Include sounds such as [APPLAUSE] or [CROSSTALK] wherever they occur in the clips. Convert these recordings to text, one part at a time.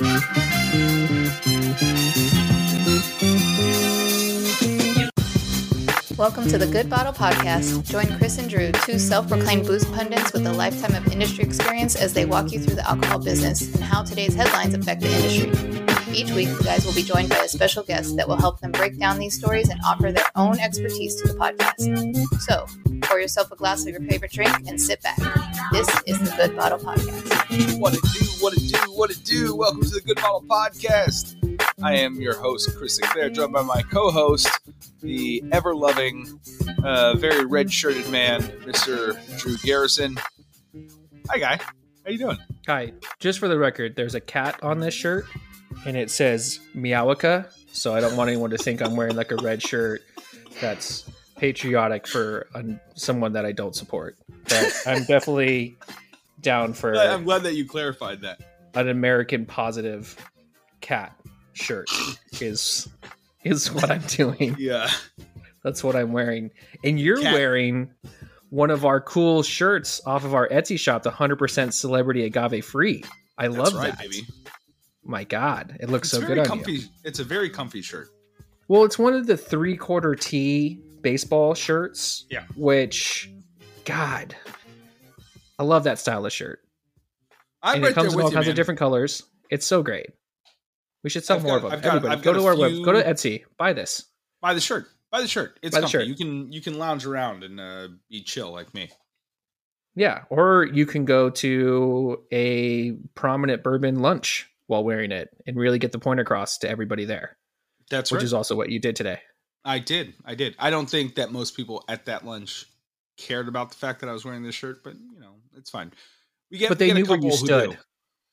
Welcome to the Good Bottle Podcast. Join Chris and Drew, two self proclaimed booze pundits with a lifetime of industry experience, as they walk you through the alcohol business and how today's headlines affect the industry. Each week, the guys will be joined by a special guest that will help them break down these stories and offer their own expertise to the podcast. So, pour yourself a glass of your favorite drink and sit back. This is the Good Bottle Podcast. What it do, what it do, what it do. Welcome to the Good Bottle Podcast. I am your host, Chris Sinclair, joined by my co host, the ever loving, uh, very red shirted man, Mr. Drew Garrison. Hi, guy. How you doing? Hi. Just for the record, there's a cat on this shirt, and it says Meowica. So I don't want anyone to think I'm wearing like a red shirt that's patriotic for um, someone that I don't support. But I'm definitely down for I'm glad that you clarified that. an American positive cat shirt. Is is what I'm doing. Yeah. That's what I'm wearing. And you're Cat. wearing one of our cool shirts off of our Etsy shop, the 100% celebrity agave free. I That's love right, that. baby. My God, it looks It's so good on comfy. you. It's a very comfy shirt. Well, it's one of the three quarter tee baseball shirts. Yeah. Which, God, I love that style of shirt. I'm and right it comes there in with all you, kinds man. of different colors. It's so great. We should sell I've more got- of I've them. got- Everybody, go to our web, go to Etsy, buy this. Buy the shirt. Buy the shirt. Buy the shirt. It's Buy comfy. shirt. You can you can lounge around and uh, be chill like me. Yeah, or you can go to a prominent bourbon lunch while wearing it and really get the point across to everybody there, That's which right. is also what you did today. I did. I did. I don't think that most people at that lunch cared about the fact that I was wearing this shirt, but you know, it's fine. We get, But they get a knew where you stood.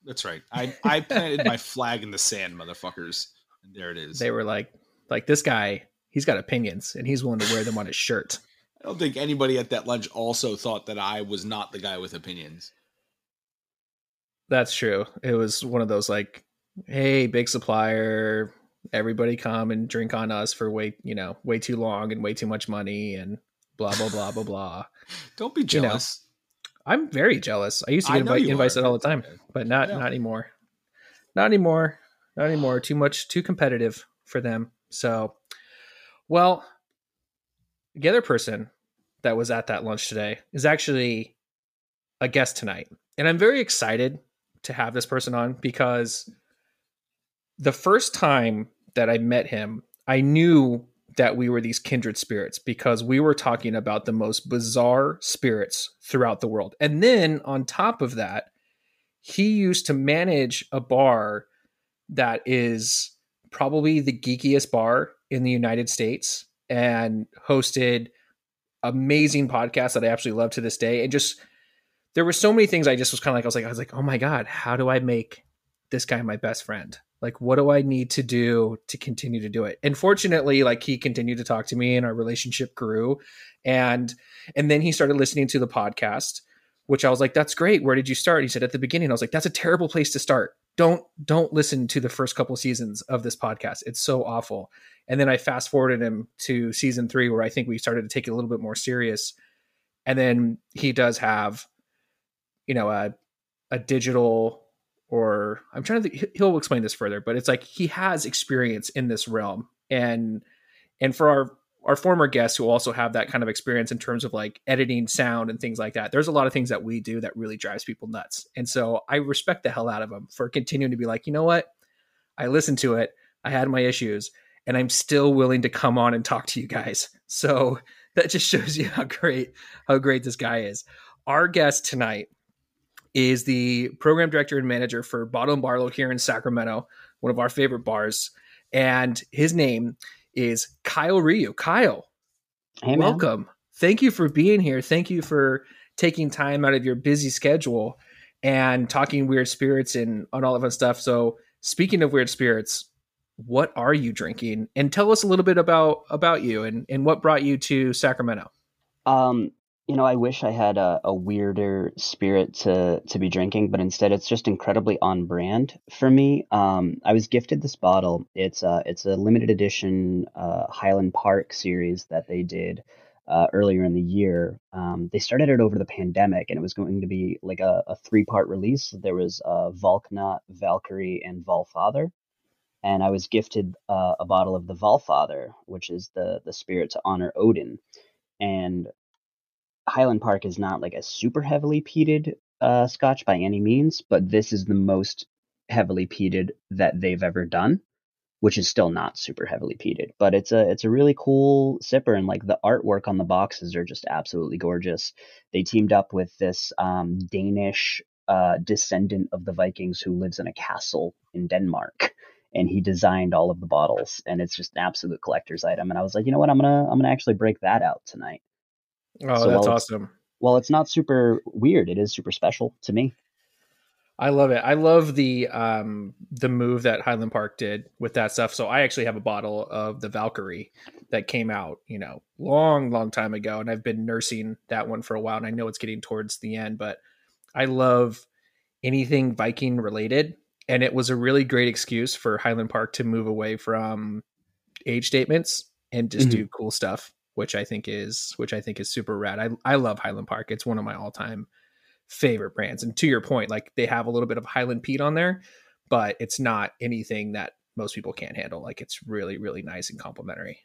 That's right. I I planted my flag in the sand, motherfuckers, and there it is. They were like, like this guy, he's got opinions and he's willing to wear them on his shirt. I don't think anybody at that lunch also thought that I was not the guy with opinions. That's true. It was one of those like, hey, big supplier, everybody come and drink on us for way, you know, way too long and way too much money and blah blah blah blah blah. [LAUGHS] Don't be You know, jealous. I'm very jealous. I used to get invite, you invited all the time, but not not anymore. Not anymore. Not anymore. Too much. Too competitive for them. So, well, the other person that was at that lunch today is actually a guest tonight, and I'm very excited to have this person on because the first time that I met him, I knew that we were these kindred spirits because we were talking about the most bizarre spirits throughout the world. And then on top of that, he used to manage a bar that is probably the geekiest bar in the United States and hosted amazing podcasts that I absolutely love to this day. And just there were so many things I just was kind of like I was like I was like, "Oh my god, how do I make this guy my best friend?" like what do i need to do to continue to do it? And fortunately like he continued to talk to me and our relationship grew. And and then he started listening to the podcast which i was like that's great. Where did you start? He said at the beginning. I was like that's a terrible place to start. Don't don't listen to the first couple seasons of this podcast. It's so awful. And then i fast forwarded him to season three where i think we started to take it a little bit more serious. And then he does have you know a a digital or I'm trying to think, he'll explain this further, but it's like he has experience in this realm and and for our our former guests who also have that kind of experience in terms of like editing sound and things like that. There's a lot of things that we do that really drives people nuts. And so I respect the hell out of him for continuing to be like, "You know what? I listened to it. I had my issues and I'm still willing to come on and talk to you guys." So [LAUGHS] that just shows you how great how great this guy is. Our guest tonight is the program director and manager for Bottle and Barlow here in Sacramento, one of our favorite bars. And his name is Kyle Rioux. Kyle, Hey, man. welcome. Thank you for being here. Thank you for taking time out of your busy schedule and talking weird spirits and on all of that stuff. So, speaking of weird spirits, what are you drinking? And tell us a little bit about about you and, and what brought you to Sacramento. Um, you know, I wish I had a, a weirder spirit to to be drinking, but instead it's just incredibly on brand for me. Um, I was gifted this bottle. It's a it's a limited edition uh, Highland Park series that they did uh, earlier in the year. Um, they started it over the pandemic, and it was going to be like a, a three part release. There was uh, Valknut, Valkyrie, and Valfather. And I was gifted uh, a bottle of the Valfather, which is the the spirit to honor Odin. And Highland Park is not like a super heavily peated uh, scotch by any means, but this is the most heavily peated that they've ever done which is still not super heavily peated. But it's a it's a really cool sipper, and like the artwork on the boxes are just absolutely gorgeous. They teamed up with this um, Danish uh, descendant of the Vikings who lives in a castle in Denmark, and he designed all of the bottles, and it's just an absolute collector's item. And I was like, you know what, I'm gonna I'm gonna actually break that out tonight. Oh, so that's awesome. Well, it's not super weird. It is super special to me. I love it. I love the um the move that Highland Park did with that stuff. So I actually have a bottle of the Valkyrie that came out, you know, long, long time ago, and I've been nursing that one for a while, and I know it's getting towards the end, but I love anything Viking related, and it was a really great excuse for Highland Park to move away from age statements and just mm-hmm. do cool stuff, which I think is which I think is super rad. I I love Highland Park. It's one of my all time favorite brands. And to your point, like they have a little bit of Highland peat on there, but it's not anything that most people can't handle. Like it's really, really nice and complimentary.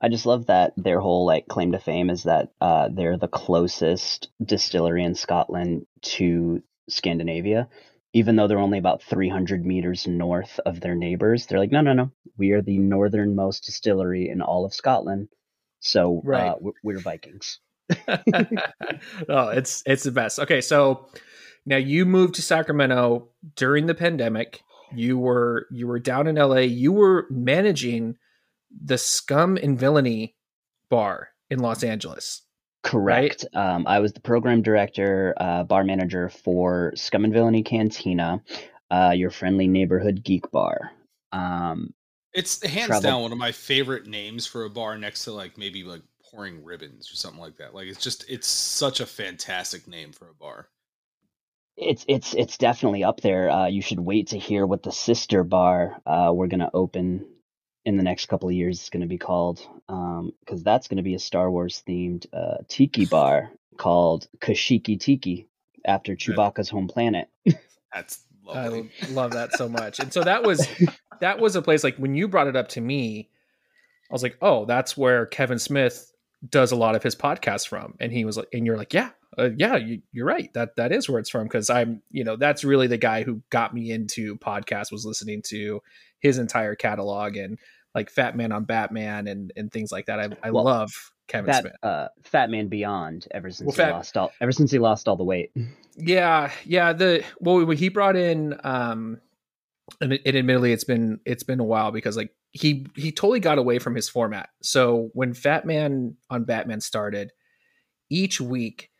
I just love that their whole like claim to fame is that uh, they're the closest distillery in Scotland to Scandinavia. Even though they're only about 300 meters north of their neighbors, they're like, no, no, no. We are the northernmost distillery in all of Scotland. So right. uh, we're Vikings. [LAUGHS] [LAUGHS] oh, it's it's the best. Okay, so now you moved to Sacramento during the pandemic. You were you were down in LA. You were managing the Scum and Villainy bar in Los Angeles. Correct. Right? Um, I was the program director, uh, bar manager for Scum and Villainy Cantina, uh, your friendly neighborhood geek bar. Um, it's hands travel- down one of my favorite names for a bar next to like maybe like pouring ribbons or something like that. Like it's just it's such a fantastic name for a bar. It's it's it's definitely up there. Uh, you should wait to hear what the sister bar uh, we're gonna open in the next couple of years is going to be called, because um, that's going to be a Star Wars themed uh, tiki [LAUGHS] bar called Kashyyyk Tiki after Chewbacca's home planet. [LAUGHS] That's lovely. I love that so much. And so that was [LAUGHS] that was a place like when you brought it up to me, I was like, oh, that's where Kevin Smith does a lot of his podcasts from. And he was like and you're like yeah uh, yeah you, are right. That that is where it's from. Because i'm you know that's really the guy who got me into podcasts was listening to his entire catalog and like fat man on batman and and things like that. I, I well, love kevin fat, smith. uh, fat man beyond ever since well, he fat, lost all ever since he lost all the weight. Yeah yeah the well he brought in um and, it, and admittedly it's been it's been a while because like he he totally got away from his format. So when Fat Man on Batman started, each week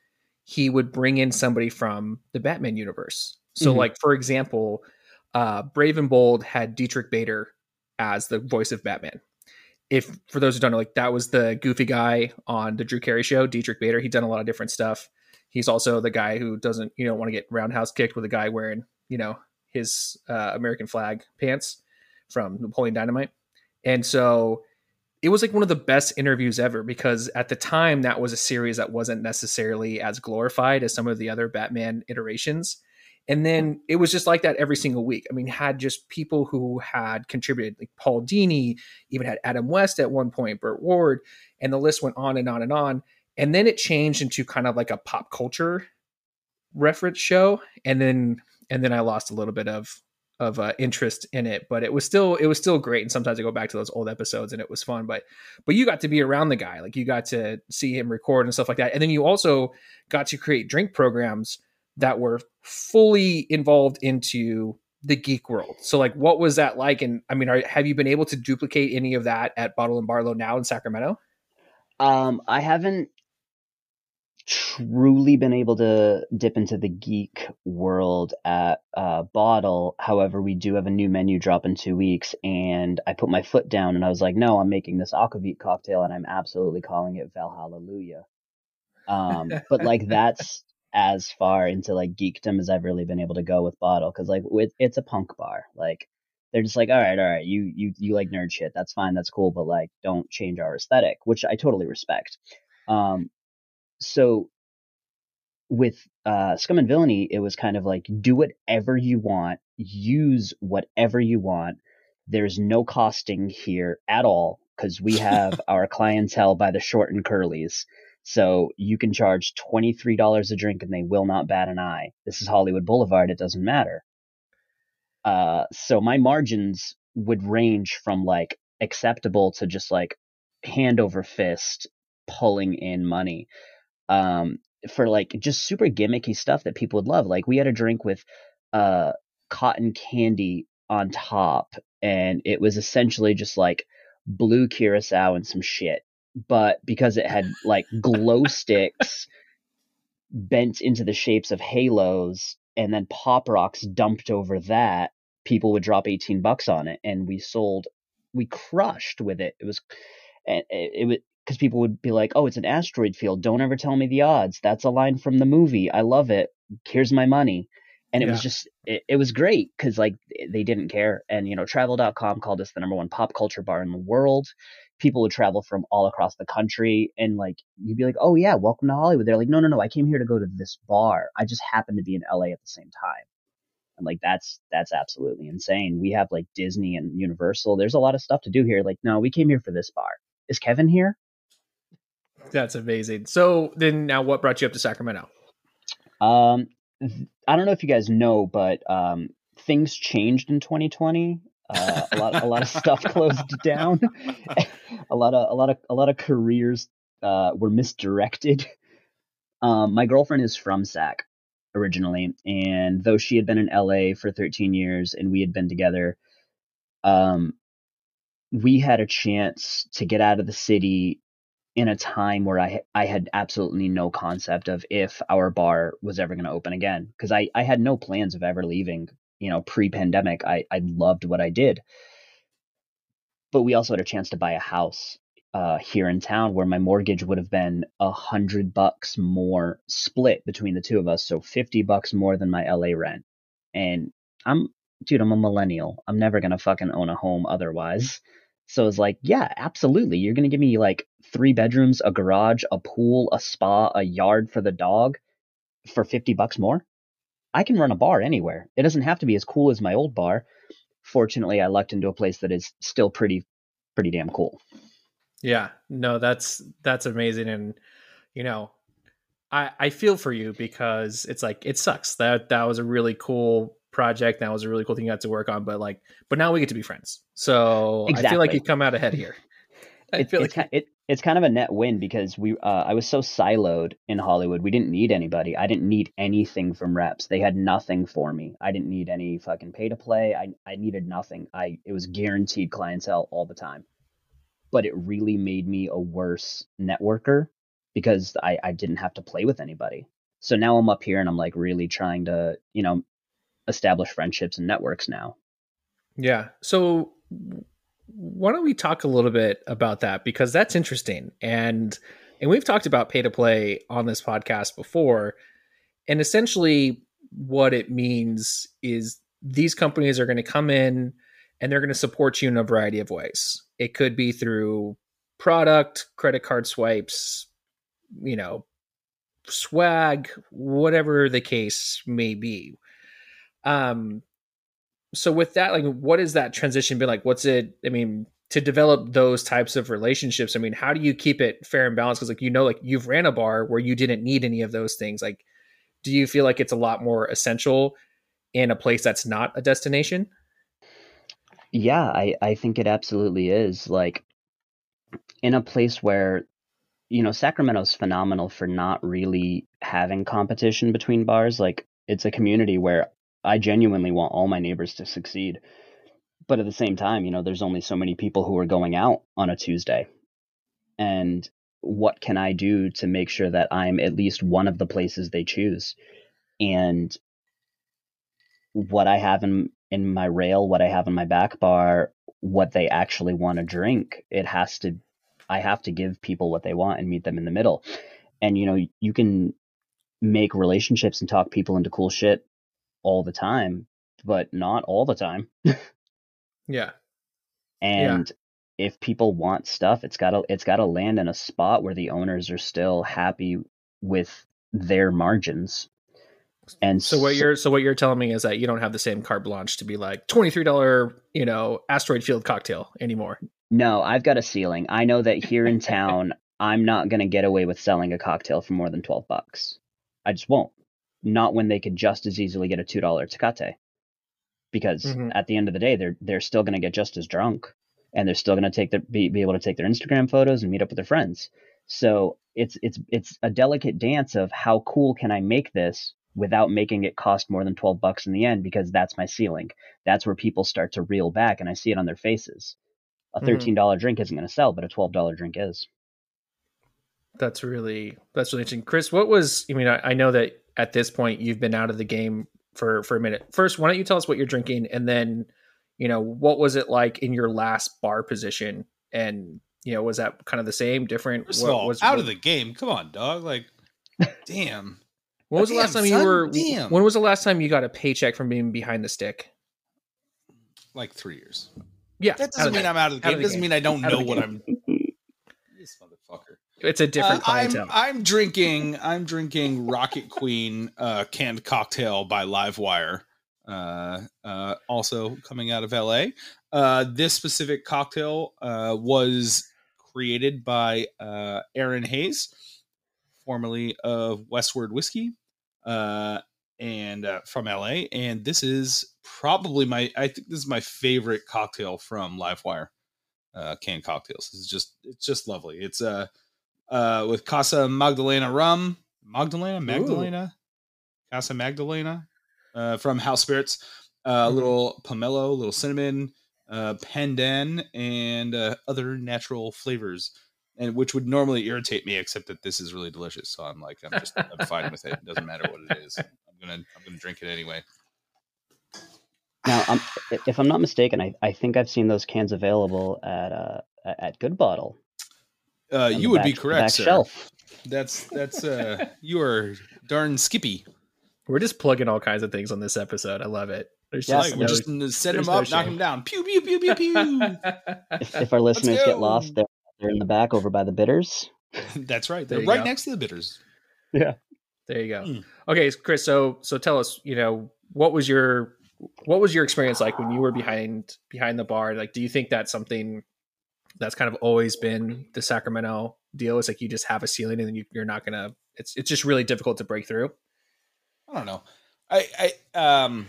he would bring in somebody from the Batman universe. So mm-hmm. like for example, uh, Brave and Bold had Diedrich Bader as the voice of Batman. If for those who don't know, like that was the goofy guy on the Drew Carey show, Diedrich Bader. He'd done a lot of different stuff. He's also the guy who doesn't, you know, want to get roundhouse kicked with a guy wearing, you know, his uh, American flag pants from Napoleon Dynamite. And so it was like one of the best interviews ever because at the time that was a series that wasn't necessarily as glorified as some of the other Batman iterations. And then it was just like that every single week. I mean, had just people who had contributed, like Paul Dini, even had Adam West at one point, Burt Ward, and the list went on and on and on. And then it changed into kind of like a pop culture reference show. And then and then I lost a little bit of of uh, interest in it, but it was still it was still great. And sometimes I go back to those old episodes and it was fun. But but you got to be around the guy, like you got to see him record and stuff like that. And then you also got to create drink programs that were fully involved into the geek world. So like, what was that like? And I mean, are, have you been able to duplicate any of that at Bottle and Barlow now in Sacramento? Um, I haven't truly been able to dip into the geek world at uh, Bottle. However, we do have a new menu drop in two weeks, and I put my foot down and I was like, no, I'm making this aquavit cocktail, and I'm absolutely calling it Valhalla. Um, but like [LAUGHS] that's as far into like geekdom as I've really been able to go with Bottle, because like with, it's a punk bar, like. They're just like, all right, all right, you you you like nerd shit. That's fine, that's cool, but like, don't change our aesthetic, which I totally respect. Um, so with uh, Scum and Villainy, it was kind of like do whatever you want, use whatever you want. There's no costing here at all because we have [LAUGHS] our clientele by the short and curlies. So you can charge $23 a drink and they will not bat an eye. This is Hollywood Boulevard. It doesn't matter. Uh, so my margins would range from like acceptable to just like hand over fist pulling in money. Um, for like just super gimmicky stuff that people would love. Like we had a drink with uh cotton candy on top and it was essentially just like blue curacao and some shit. But because it had like glow sticks bent into the shapes of halos and then pop rocks dumped over that, people would drop 18 bucks on it and we sold we crushed with it. It was it, it was because people would be like, "Oh, it's an asteroid field. Don't ever tell me the odds." That's a line from the movie. I love it. Here's my money. And it yeah. was just it, it was great because like they didn't care. And you know, travel.com called us the number one pop culture bar in the world. People would travel from all across the country and like you'd be like, "Oh yeah, welcome to Hollywood." They're like, "No, no, no. I came here to go to this bar. I just happened to be in LA at the same time." And like that's that's absolutely insane. We have like Disney and Universal. There's a lot of stuff to do here. Like, no, we came here for this bar. Is Kevin here? That's amazing. So then now what brought you up to Sacramento? Um I don't know if you guys know, but um things changed in 2020. Uh, a lot a lot of stuff [LAUGHS] closed down. [LAUGHS] a lot of a lot of a lot of careers uh, were misdirected. Um, my girlfriend is from Sac originally, and though she had been in LA for 13 years and we had been together, um, we had a chance to get out of the city in a time where I I had absolutely no concept of if our bar was ever going to open again because I I had no plans of ever leaving. You know, pre-pandemic, I I loved what I did, but we also had a chance to buy a house uh, here in town where my mortgage would have been a hundred bucks more split between the two of us, so fifty bucks more than my LA rent. And I'm dude, I'm a millennial. I'm never gonna fucking own a home otherwise. So it's like, yeah, absolutely. You're going to give me like three bedrooms, a garage, a pool, a spa, a yard for the dog for 50 bucks more? I can run a bar anywhere. It doesn't have to be as cool as my old bar. Fortunately, I lucked into a place that is still pretty pretty damn cool. Yeah. No, that's that's amazing and you know, I I feel for you because it's like it sucks. That that was a really cool project. That was a really cool thing you got to work on. But like, but now we get to be friends. So exactly. I feel like you come out ahead here. [LAUGHS] I it, feel it's, like it, it's kind of a net win because we uh, I was so siloed in Hollywood. We didn't need anybody. I didn't need anything from reps. They had nothing for me. I didn't need any fucking pay to play. I I needed nothing. I it was guaranteed clientele all the time. But it really made me a worse networker because I I didn't have to play with anybody. So now I'm up here and I'm like really trying to, you know, establish friendships and networks now. Yeah. So why don't we talk a little bit about that because that's interesting and and we've talked about pay to play on this podcast before and essentially what it means is these companies are going to come in and they're going to support you in a variety of ways. It could be through product, credit card swipes, you know, swag, whatever the case may be. Um, so with that, like, what is that transition been like? What's it? I mean, to develop those types of relationships, I mean, how do you keep it fair and balanced? Because like you know, like you've ran a bar where you didn't need any of those things. Like, do you feel like it's a lot more essential in a place that's not a destination? Yeah, I I think it absolutely is. Like in a place where you know Sacramento's phenomenal for not really having competition between bars. Like it's a community where I genuinely want all my neighbors to succeed. But at the same time, you know, there's only so many people who are going out on a Tuesday. And what can I do to make sure that I'm at least one of the places they choose? And what I have in in my rail, what I have in my back bar, what they actually want to drink, it has to I have to give people what they want and meet them in the middle. And you know, you can make relationships and talk people into cool shit all the time, but not all the time. [LAUGHS] yeah. And if people want stuff, it's gotta it's gotta land in a spot where the owners are still happy with their margins. And So what you're so what you're telling me is that you don't have the same carte blanche to be like twenty three dollar you know asteroid field cocktail anymore. No, I've got a ceiling. I know that here in town, [LAUGHS] I'm not going to get away with selling a cocktail for more than 12 bucks. I just won't. Not when they could just as easily get a $2 Tecate. Because Mhm. at the end of the day, they're they're still going to get just as drunk and they're still going to take their be, be able to take their Instagram photos and meet up with their friends. So, it's it's it's a delicate dance of how cool can I make this without making it cost more than 12 bucks in the end because that's my ceiling. That's where people start to reel back and I see it on their faces a Mhm. thirteen dollar drink isn't going to sell, but a twelve dollar drink is. That's really that's really interesting, Chris. What was I mean? I, I know that at this point you've been out of the game for for a minute. First, why don't you tell us what you're drinking, and then you know what was it like in your last bar position, and you know was that kind of the same, different? First What of all, was out what- of the game. Come on, dog. Like, [LAUGHS] damn. When was the Damn, last time son, you were? damn. When was the last time you got a paycheck from being behind the stick? Like three years. Yeah, That doesn't mean the- I'm out of the game. of the doesn't game. mean I don't Out know what game. I'm. It's a different Uh, I'm. I'm drinking. I'm drinking Rocket Queen uh, canned cocktail by Livewire. Uh, uh, also coming out of LA. Uh, this specific cocktail uh, was created by uh, Aaron Hayes, formerly of Westward Whiskey, uh, and uh, from LA. And this is probably my. I think this is my favorite cocktail from Livewire. Uh, canned cocktails. It's just it's just lovely. It's uh uh, with Casa Magdalena rum. Magdalena? Magdalena? Casa Magdalena uh, from House Spirits. Uh, A Mhm. little pomelo, a little cinnamon, uh, pandan, and uh, other natural flavors, and which would normally irritate me, except that this is really delicious. So I'm like, I'm just, I'm fine with it. It doesn't matter what it is. I'm gonna, I'm gonna drink it anyway. Now, um, if I'm not mistaken, I, I think I've seen those cans available at uh, at Good Bottle. Uh, you would be back- the correct, sir. shelf. That's, that's, uh, [LAUGHS] you are darn skippy. We're just plugging all kinds of things on this episode. I love it. There's Yes, Like, we're just gonna set there's him no up, knock shame. him down. Pew pew pew pew pew. [LAUGHS] If, if our listeners get lost, they're, they're in the back over by the bitters. [LAUGHS] That's right. They're right go. next to the bitters. Yeah. There you go. Mm. Okay, Chris. So so tell us, you know, what was your what was your experience like when you were behind behind the bar? Like, do you think that's something that's kind of always been the Sacramento deal? It's like you just have a ceiling and you, you're not gonna. It's it's just really difficult to break through. I don't know. I I um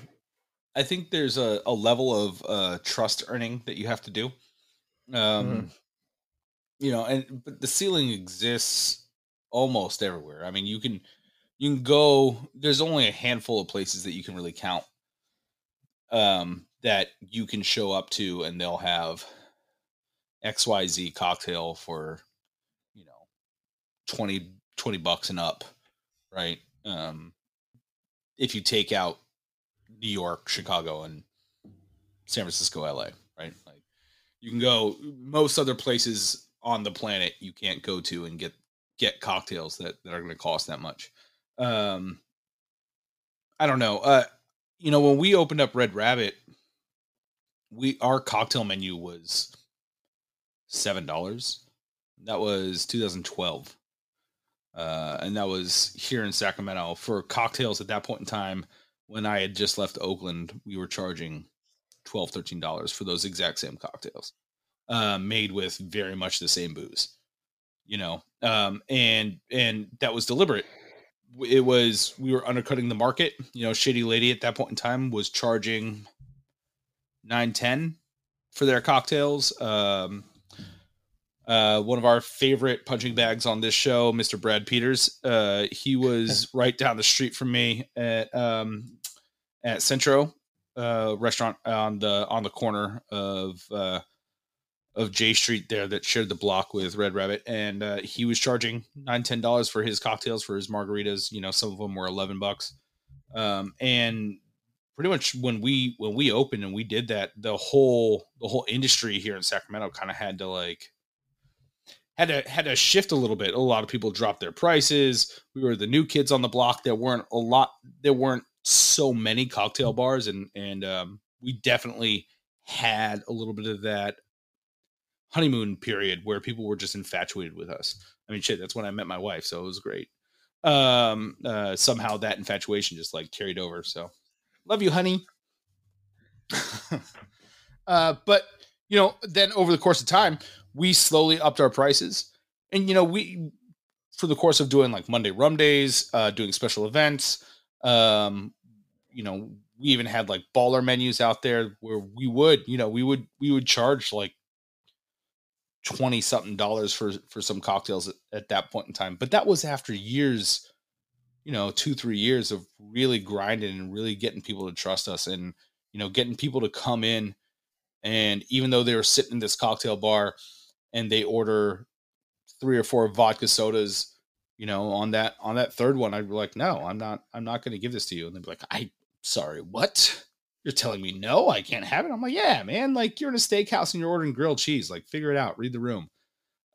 I think there's a, a level of uh trust earning that you have to do. Um Mhm. you know, and but the ceiling exists almost everywhere. I mean, you can you can go there's only a handful of places that you can really count um that you can show up to and they'll have XYZ cocktail for you know 20 20 bucks and up, right? Um if you take out New York, Chicago, and San Francisco, LA, right? Like you can go most other places on the planet you can't go to and get get cocktails that, that are going to cost that much. Um, I don't know. Uh, you know, when we opened up Red Rabbit, we our cocktail menu was seven dollars. That was 2012 uh, and that was here in Sacramento for cocktails at that point in time when I had just left Oakland. We were charging 12 dollars for those exact same cocktails, uh, made with very much the same booze, you know, um, and and that was deliberate. It was we were undercutting the market. You know, Shady Lady at that point in time was charging nine ten for their cocktails. Um, uh, one of our favorite punching bags on this show, Mr. Brad Peters. Uh, he was [LAUGHS] right down the street from me at um, at Centro uh, restaurant on the on the corner of uh, of J Street there that shared the block with Red Rabbit, and uh, he was charging nine ten dollars for his cocktails for his margaritas. You know, some of them were eleven bucks, um, and pretty much when we when we opened and we did that, the whole the whole industry here in Sacramento kind of had to like had to had to shift a little bit. A lot of people dropped their prices. We were the new kids on the block. There weren't a lot. There weren't so many cocktail bars, and and um, we definitely had a little bit of that honeymoon period where people were just infatuated with us. I mean, shit, that's when I met my wife, so it was great. Um, uh, somehow that infatuation just like carried over. So, love you, honey. [LAUGHS] uh, but you know, then over the course of time, we slowly upped our prices, and you know, we for the course of doing like Monday Rum Days, uh, doing special events, um, you know, we even had like baller menus out there where we would, you know, we would we would charge like 20 something dollars for for some cocktails at, at, that point in time. But that was after years you know two three years of really grinding and really getting people to trust us and you know getting people to come in. And even though they were sitting in this cocktail bar and they order three or four vodka sodas you know on that on that third one i'd be like no i'm not i'm not going to give this to you and they'd be like i sorry what you're telling me no, I can't have it. I'm like, yeah, man. Like you're in a steakhouse and you're ordering grilled cheese. Like figure it out. Read the room.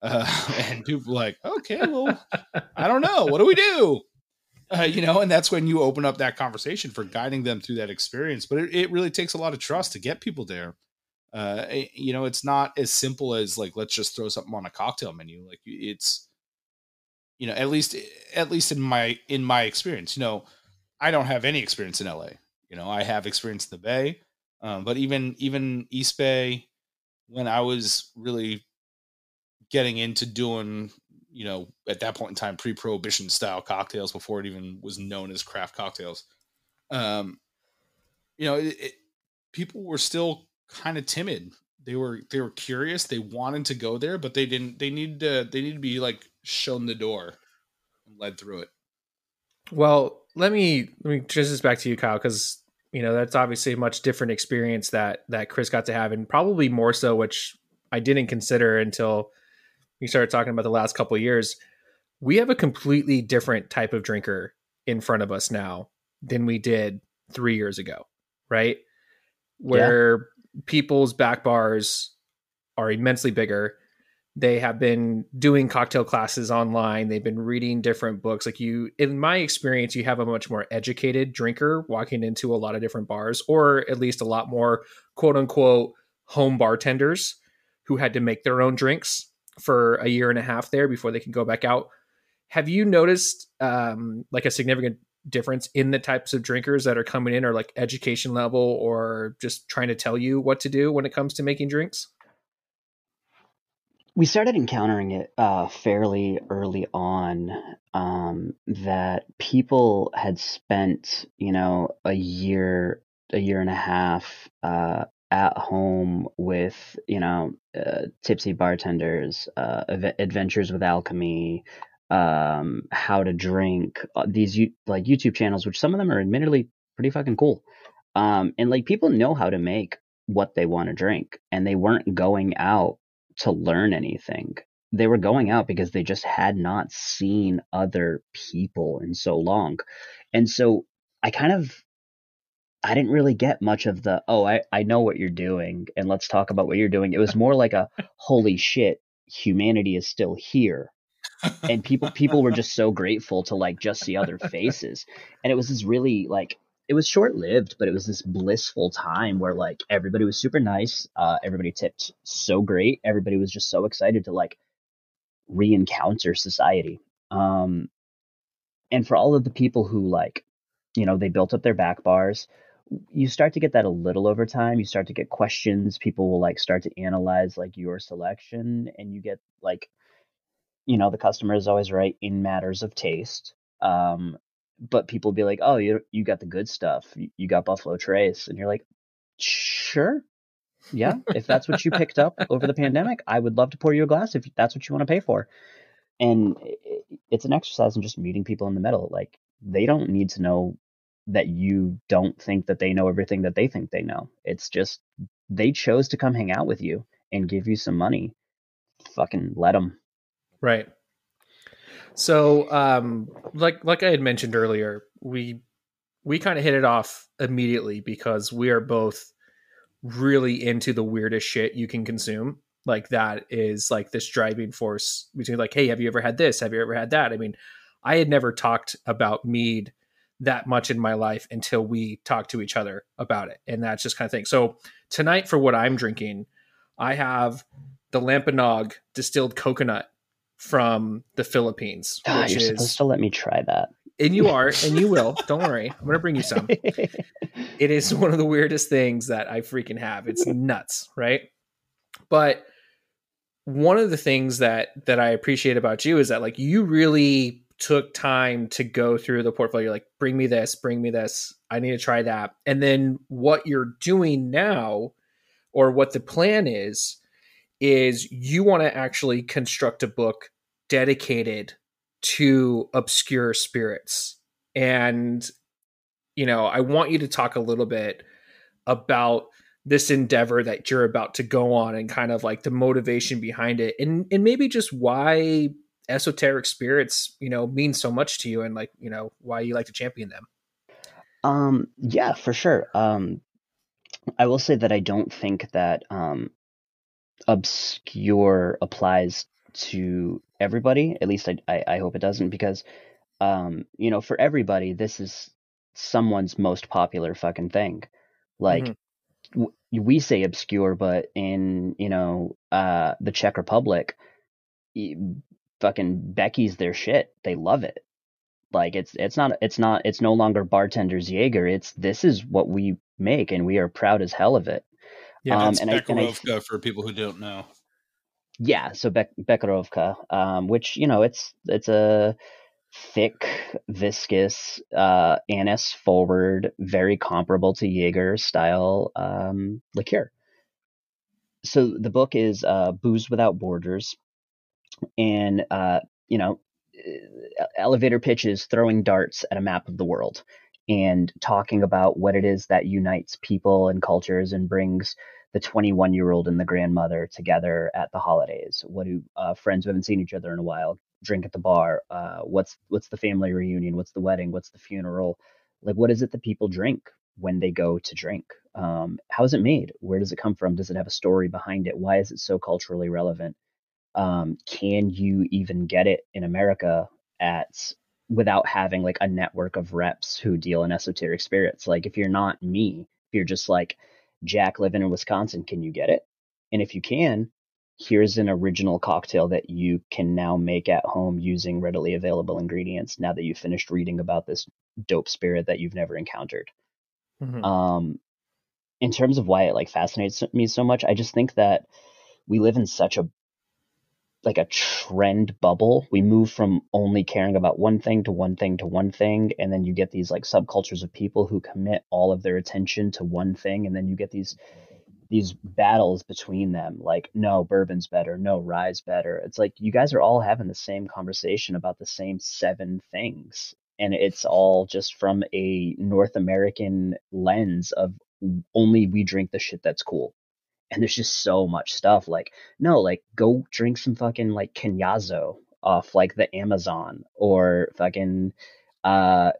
Uh, [LAUGHS] and people like, okay, well, I don't know. What do we do? Uh, you know, and that's when you open up that conversation for guiding them through that experience. But it, it really takes a lot of trust to get people there. Uh, eh, you know, it's not as simple as like let's just throw something on a cocktail menu. Like it's, you know, at least at least in my in my experience, you know, I don't have any experience in LA. You know, I have experience in the Bay, um, but even even East Bay, when I was really getting into doing, you know, at that point in time, pre-prohibition style cocktails before it even was known as craft cocktails, um, you know, it, it, people were still kind of timid. They were they were curious. They wanted to go there, but they didn't. They needed to. They need to be like shown the door and led through it. Well, let me let me transfer this back to you, Kyle, because you know that's obviously a much different experience that that Chris got to have, and probably more so, which I didn't consider until we started talking about the last couple years. We have a completely different type of drinker in front of us now than we did three years ago, right? Where yeah. People's back bars are immensely bigger. They have been doing cocktail classes online. They've been reading different books. Like you in my experience you have a much more educated drinker walking into a lot of different bars or at least a lot more quote unquote home bartenders who had to make their own drinks for a year and a half there before they can go back out. Have you noticed um, like a significant difference in the types of drinkers that are coming in or like education level or just trying to tell you what to do when it comes to making drinks? We started encountering it uh, fairly early on um, that people had spent you know a year a year and a half uh, at home with you know uh, tipsy bartenders uh, adventures with alchemy um, how to drink uh, these like youtube channels which some of them are admittedly pretty fucking cool um, and like people know how to make what they want to drink and they weren't going out to learn anything. They were going out because they just had not seen other people in so long. And so I kind of I didn't really get much of the oh I I know what you're doing and let's talk about what you're doing. It was more like a holy shit, humanity is still here. And people people were just so grateful to like just see other faces. And it was this really like it was short lived, but it was this blissful time where like everybody was super nice. Uh, everybody tipped so great. Everybody was just so excited to like re-encounter society. Um, and for all of the people who like, you know, they built up their back bars, you start to get that a little over time. You start to get questions. People will like start to analyze like your selection, and you get like, you know, the customer is always right in matters of taste. Um, but people be like, "Oh, you you got the good stuff. You got Buffalo Trace," and you're like, "Sure, yeah. if that's what you picked up over the pandemic, I would love to pour you a glass if that's what you want to pay for." And it's an exercise in just meeting people in the middle. Like they don't need to know that you don't think that they know everything that they think they know. It's just they chose to come hang out with you and give you some money. Fucking let them. Right. So, um, like like I had mentioned earlier, we we kind of hit it off immediately because we are both really into the weirdest shit you can consume. Like that is like this driving force between like, hey, have you ever had this? Have you ever had that? I mean, I had never talked about mead that much in my life until we talked to each other about it, and that's just kind of thing. So tonight, for what I'm drinking, I have the Lambanog distilled coconut from the Philippines. Ah, you're is, supposed to let me try that. And you are, and you will. [LAUGHS] Don't worry. I'm gonna bring you some. [LAUGHS] it is one of the weirdest things that I freaking have. It's nuts, right? But one of the things that that I appreciate about you is that like you really took time to go through the portfolio like bring me this bring me this i need to try that and then what you're doing now or what the plan is is you want to actually construct a book dedicated to obscure spirits. And you know i want you to talk a little bit about this endeavor that you're about to go on and kind of like the motivation behind it and and maybe just why esoteric spirits you know mean so much to you and like you know why you like to champion them. Um yeah for sure. Um i will say that i don't think that um obscure applies to everybody at least i i, I hope it doesn't because um you know for everybody this is someone's most popular fucking thing like mm-hmm. w- we say obscure but in you know uh the czech republic fucking Becky's their shit. They love it. Like it's it's not it's not it's no longer bartender's Jaeger. It's this is what we make, and we are proud as hell of it. Yeah, um, and, I, and I, for people who don't know. Yeah, so Be- Becherovka, um, which you know it's it's a thick, viscous, uh, anise forward, very comparable to Jaeger style um, liqueur. So the book is uh, Booze Without Borders and uh, you know elevator pitches throwing darts at a map of the world and talking about what it is that unites people and cultures and brings the 21 year old and the grandmother together at the holidays. What do uh, friends who haven't seen each other in a while drink at the bar? Uh, what's what's the family reunion? What's the wedding? What's the funeral? Like what is it that people drink when they go to drink? Um, how is it made? Where does it come from? Does it have a story behind it? Why is it so culturally relevant? Um, can you even get it in America at without having like a network of reps who deal in esoteric spirits? Like if you're not me, if you're just like Jack living in Wisconsin, can you get it? And if you can, here's an original cocktail that you can now make at home using readily available ingredients now that you've finished reading about this dope spirit that you've never encountered. Mm-hmm. Um, in terms of why it like fascinates me so much, I just think that we live in such a like a trend bubble. We move from only caring about one thing to one thing to one thing, and then you get these like subcultures of people who commit all of their attention to one thing, and then you get these these battles between them. Like, no, bourbon's better, no, rye's better. It's like you guys are all having the same conversation about the same seven things, and it's all just from a North American lens of only we drink the shit that's cool and there's just so much stuff. Like, no, like go drink some fucking like Kenyazo off like the Amazon or fucking uh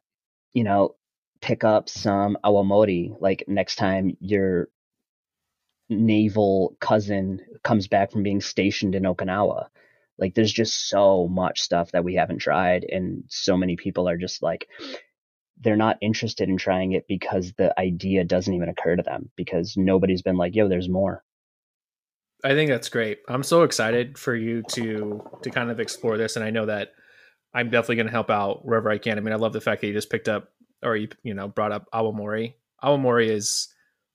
you know, pick up some awamori like next time your naval cousin comes back from being stationed in Okinawa. Like there's just so much stuff that we haven't tried and so many people are just like they're not interested in trying it because the idea doesn't even occur to them because nobody's been like, yo, there's more. I think that's great. I'm so excited for you to to kind of explore this, and I know that I'm definitely going to help out wherever I can. I mean, I love the fact that you just picked up or you you know brought up awamori. Awamori is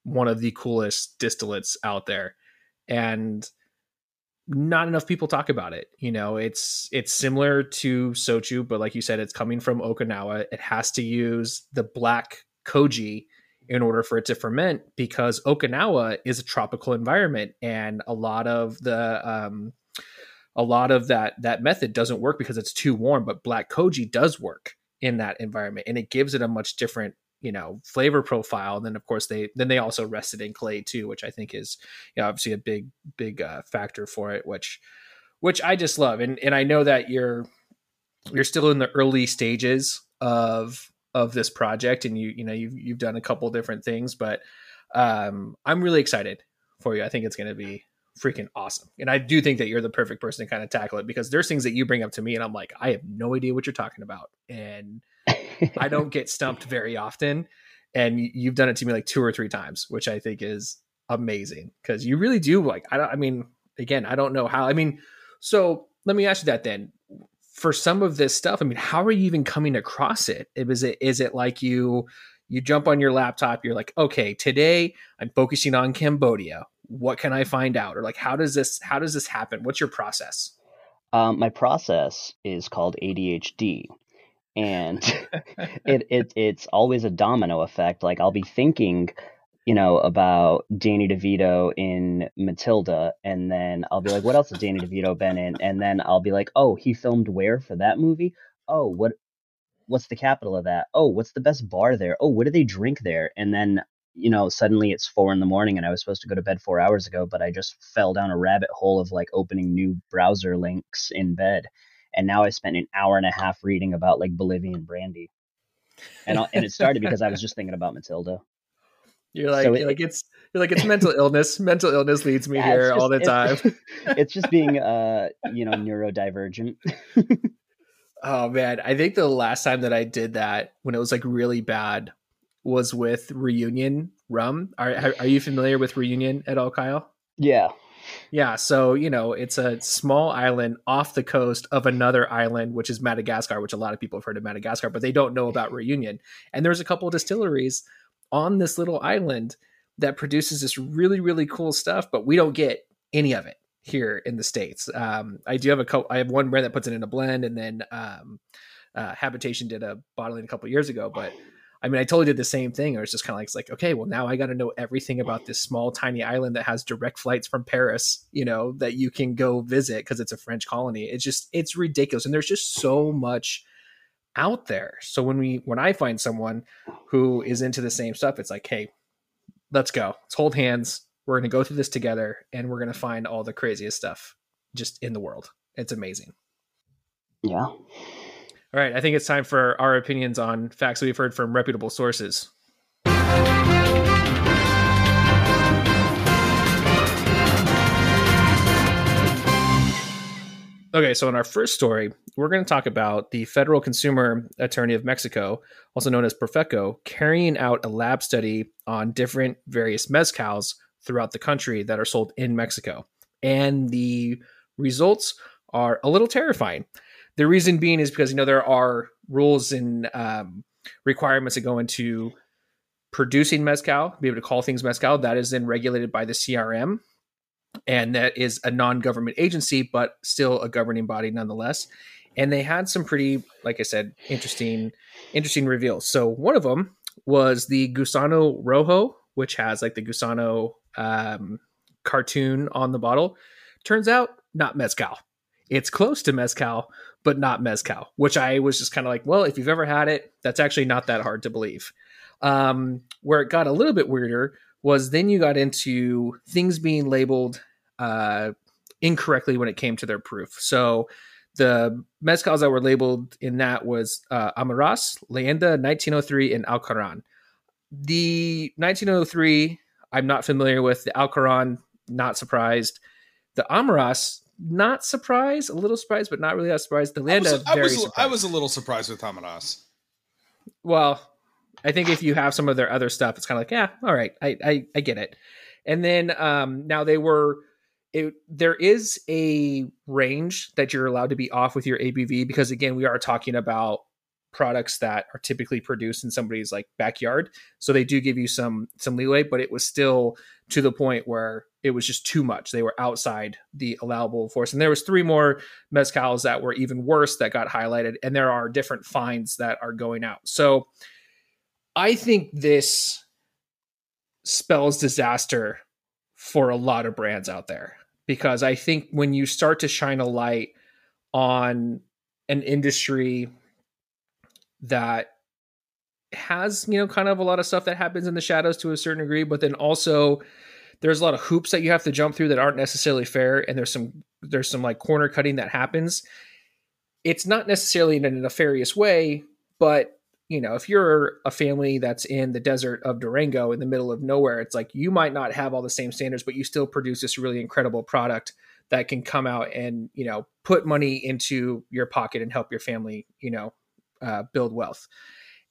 one of the coolest distillates out there, and not enough people talk about it. You know, it's it's similar to soju, but like you said, it's coming from Okinawa. It has to use the black koji in order for it to ferment because Okinawa is a tropical environment and a lot of the um, a lot of that that method doesn't work because it's too warm but black koji does work in that environment and it gives it a much different you know flavor profile and then of course they then they also rested in clay too which i think is you know, obviously a big big uh, factor for it which which i just love. And and i know that you're you're still in the early stages of of this project and you you know you've you've done a couple different things but um i'm really excited for you. I think it's going to be freaking awesome and i do think that you're the perfect person to kind of tackle it because there's things that you bring up to me and i'm like i have no idea what you're talking about and I don't get stumped very often, and you've done it to me like two or three times, which I think is amazing because you really do like. I don't. I mean, again, I don't know how. I mean, so let me ask you that then. For some of this stuff, I mean, how are you even coming across it? Is it is it like you you jump on your laptop, you're like, okay, today I'm focusing on Cambodia. What can I find out? Or like, how does this how does this happen? What's your process? Um, my process is called ADHD, and [LAUGHS] it, it it's always a domino effect. Like I'll be thinking, you know, about Danny DeVito in Matilda, and then I'll be like, what else has Danny DeVito been in? And then I'll be like, oh, he filmed where for that movie? Oh, what what's the capital of that? Oh, what's the best bar there? Oh, what do they drink there? And then you know, suddenly it's four in the morning and I was supposed to go to bed four hours ago, but I just fell down a rabbit hole of like opening new browser links in bed. And now I spent an hour and a half reading about like Bolivian brandy. And, and it started because I was just thinking about Matilda. You're like, so it, you're like it's you're like it's mental illness. Mental illness leads me [LAUGHS] yeah, here just, all the time. [LAUGHS] it's just [LAUGHS] being uh, you know, neurodivergent. oh man, I think the last time that I did that when it was like really bad was with Reunion Rum. Are are you familiar with Reunion at all, Kyle? Yeah. Yeah, so you know it's a small island off the coast of another island, which is Madagascar, which a lot of people have heard of Madagascar, but they don't know about Reunion. And there's a couple of distilleries on this little island that produces this really really cool stuff, but we don't get any of it here in the states. Um, I do have a co- I have one brand that puts it in a blend, and then um, uh, Habitation did a bottling a couple years ago, but I mean, I totally did the same thing. I was just kind of like, it's like, okay, well, now I got to know everything about this small, tiny island that has direct flights from Paris, you know, that you can go visit because it's a French colony. It's just, it's ridiculous. And there's just so much out there. So when we, when I find someone who is into the same stuff, it's like, hey, let's go. Let's hold hands. We're going to go through this together and we're going to find all the craziest stuff just in the world. It's amazing. Yeah. All right, I think it's time for our opinions on facts we've heard from reputable sources. Okay, so in our first story, we're going to talk about the Federal Consumer Attorney of Mexico, also known as Profeco, carrying out a lab study on different various mezcals throughout the country that are sold in Mexico. And the results are a little terrifying. The reason being is because you know there are rules and um, requirements that go into producing mezcal, be able to call things mezcal. That is then regulated by the CRM, and that is a non-government agency, but still a governing body nonetheless. And they had some pretty, like I said, interesting, interesting reveals. So one of them was the Gusano Rojo, which has like the Gusano um, cartoon on the bottle. Turns out not mezcal. It's close to mezcal, but not mezcal, which I was just kind of like, well, if you've ever had it, that's actually not that hard to believe. Um, where it got a little bit weirder was then you got into things being labeled uh, incorrectly when it came to their proof. So the mezcals that were labeled in that was uh, Amaras, Leyenda, 1903, and Alcaran. The 1903, I'm not familiar with. The Alcaran, not surprised. The Amaras, not surprised, a little surprised, but not really that surprised. The Landa, I was, I was, I was, a little surprised with Amaras. Well, I think if you have some of their other stuff, it's kind of like, yeah, all right, I, I, I get it. And then um, now they were, it, there is a range that you're allowed to be off with your ABV because again, we are talking about products that are typically produced in somebody's like backyard so they do give you some some leeway but it was still to the point where it was just too much. They were outside the allowable force. And there was three more mezcals that were even worse that got highlighted. And there are different fines that are going out. So I think this spells disaster for a lot of brands out there because I think when you start to shine a light on an industry that has, you know, kind of a lot of stuff that happens in the shadows to a certain degree, but then also there's a lot of hoops that you have to jump through that aren't necessarily fair and there's some there's some like corner cutting that happens. It's not necessarily in a nefarious way but you know if you're a family that's in the desert of durango in the middle of nowhere it's like you might not have all the same standards but you still produce this really incredible product that can come out and you know put money into your pocket and help your family you know uh, build wealth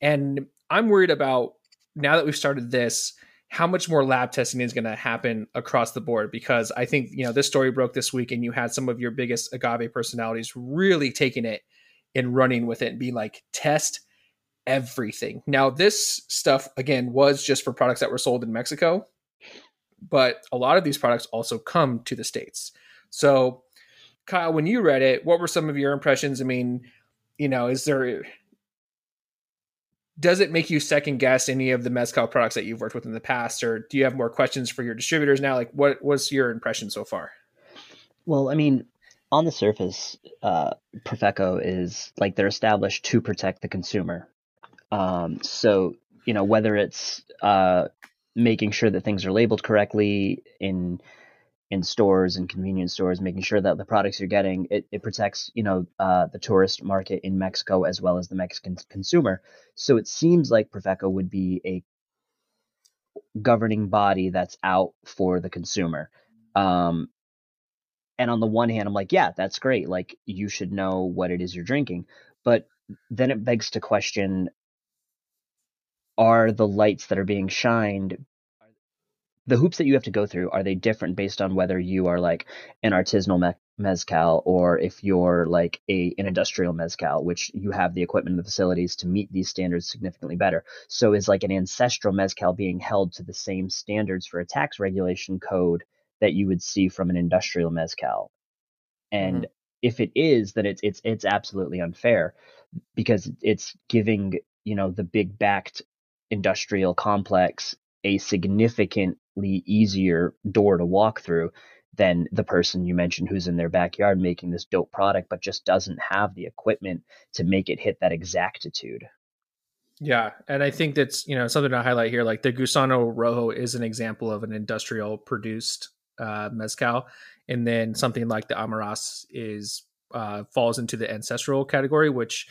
and i'm worried about now that we've started this how much more lab testing is going to happen across the board because I think you know this story broke this week and you had some of your biggest agave personalities really taking it and running with it and being like test everything. Now this stuff again was just for products that were sold in Mexico, but a lot of these products also come to the states. So Kyle, when you read it, what were some of your impressions? I mean, you know, is there does it make you second guess any of the mezcal products that you've worked with in the past or do you have more questions for your distributors now? Like what was your impression so far? Well i mean on the surface uh, profeco is like they're established to protect the consumer. Um, so you know whether it's uh, making sure that things are labeled correctly in in stores and convenience stores, making sure that the products you're getting it, it protects you know uh, the tourist market in Mexico as well as the Mexican consumer. So it seems like Profeco would be a governing body that's out for the consumer. Um, and on the one hand, I'm like, yeah, that's great. Like you should know what it is you're drinking. But then it begs to question: Are the lights that are being shined the hoops that you have to go through are they different based on whether you are like an artisanal me- mezcal or if you're like a an industrial mezcal which you have the equipment and the facilities to meet these standards significantly better so is like an ancestral mezcal being held to the same standards for a tax regulation code that you would see from an industrial mezcal and mm-hmm. if it is then it's it's it's absolutely unfair because it's giving you know the big backed industrial complex a significantly easier door to walk through than the person you mentioned who's in their backyard making this dope product but just doesn't have the equipment to make it hit that exactitude. Yeah, and I think that's you know something to highlight here. Like the Gusano Rojo is an example of an industrial produced uh, mezcal, and then something like the Amaras is uh, falls into the ancestral category, which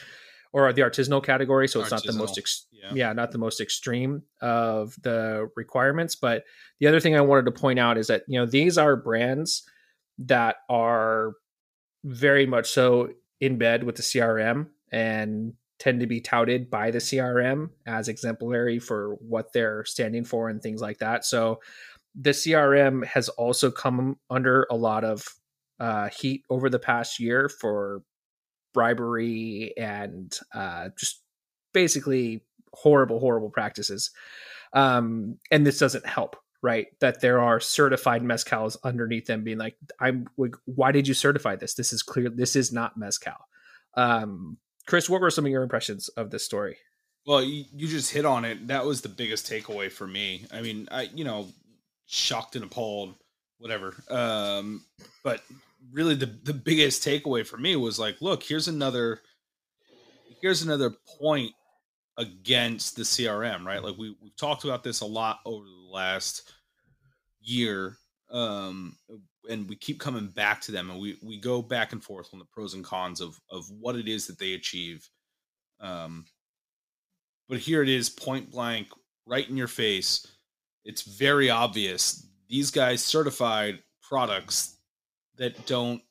or the artisanal category. So it's artisanal. not the most, ex- yeah. yeah, not the most extreme of the requirements. But the other thing I wanted to point out is that, you know, these are brands that are very much so in bed with the CRM and tend to be touted by the CRM as exemplary for what they're standing for and things like that. So the CRM has also come under a lot of uh, heat over the past year for bribery and uh, just basically horrible, horrible practices. Um, and this doesn't help, right? That there are certified mezcals underneath them being like, I'm, like, why did you certify this? This is clear. This is not mezcal. Um, Chris, what were some of your impressions of this story? Well, you, you just hit on it. That was the biggest takeaway for me. I mean, I, you know, shocked and appalled, whatever. Um, but really the the biggest takeaway for me was like, look, here's another here's another point against the CRM, right? Like we we've talked about this a lot over the last year. Um and we keep coming back to them and we we go back and forth on the pros and cons of of what it is that they achieve. Um but here it is point blank right in your face. It's very obvious these guys certified products that don't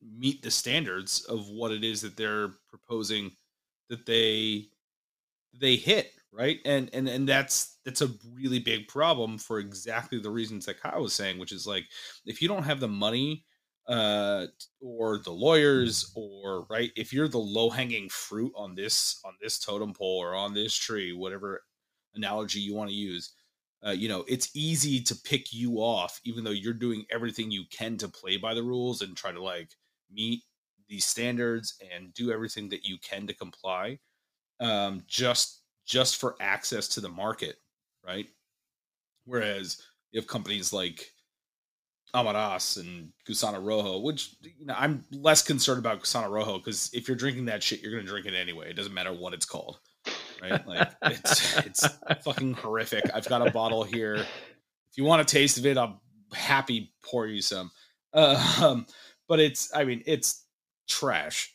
meet the standards of what it is that they're proposing that they they hit right? And and and that's that's a really big problem for exactly the reasons that Kyle was saying which is like if you don't have the money uh or the lawyers or right if you're the low hanging fruit on this on this totem pole or on this tree whatever analogy you want to use uh, you know, it's easy to pick you off, even though you're doing everything you can to play by the rules and try to like meet these standards and do everything that you can to comply, um, just just for access to the market, right? Whereas you have companies like Amaras and Gusano Rojo, which you know I'm less concerned about Gusano Rojo because if you're drinking that shit, you're gonna drink it anyway. It doesn't matter what it's called right? Like it's it's fucking horrific. I've got a bottle here. If you want a taste of it, I'm happy pour you some. Uh, um, but it's I mean it's trash.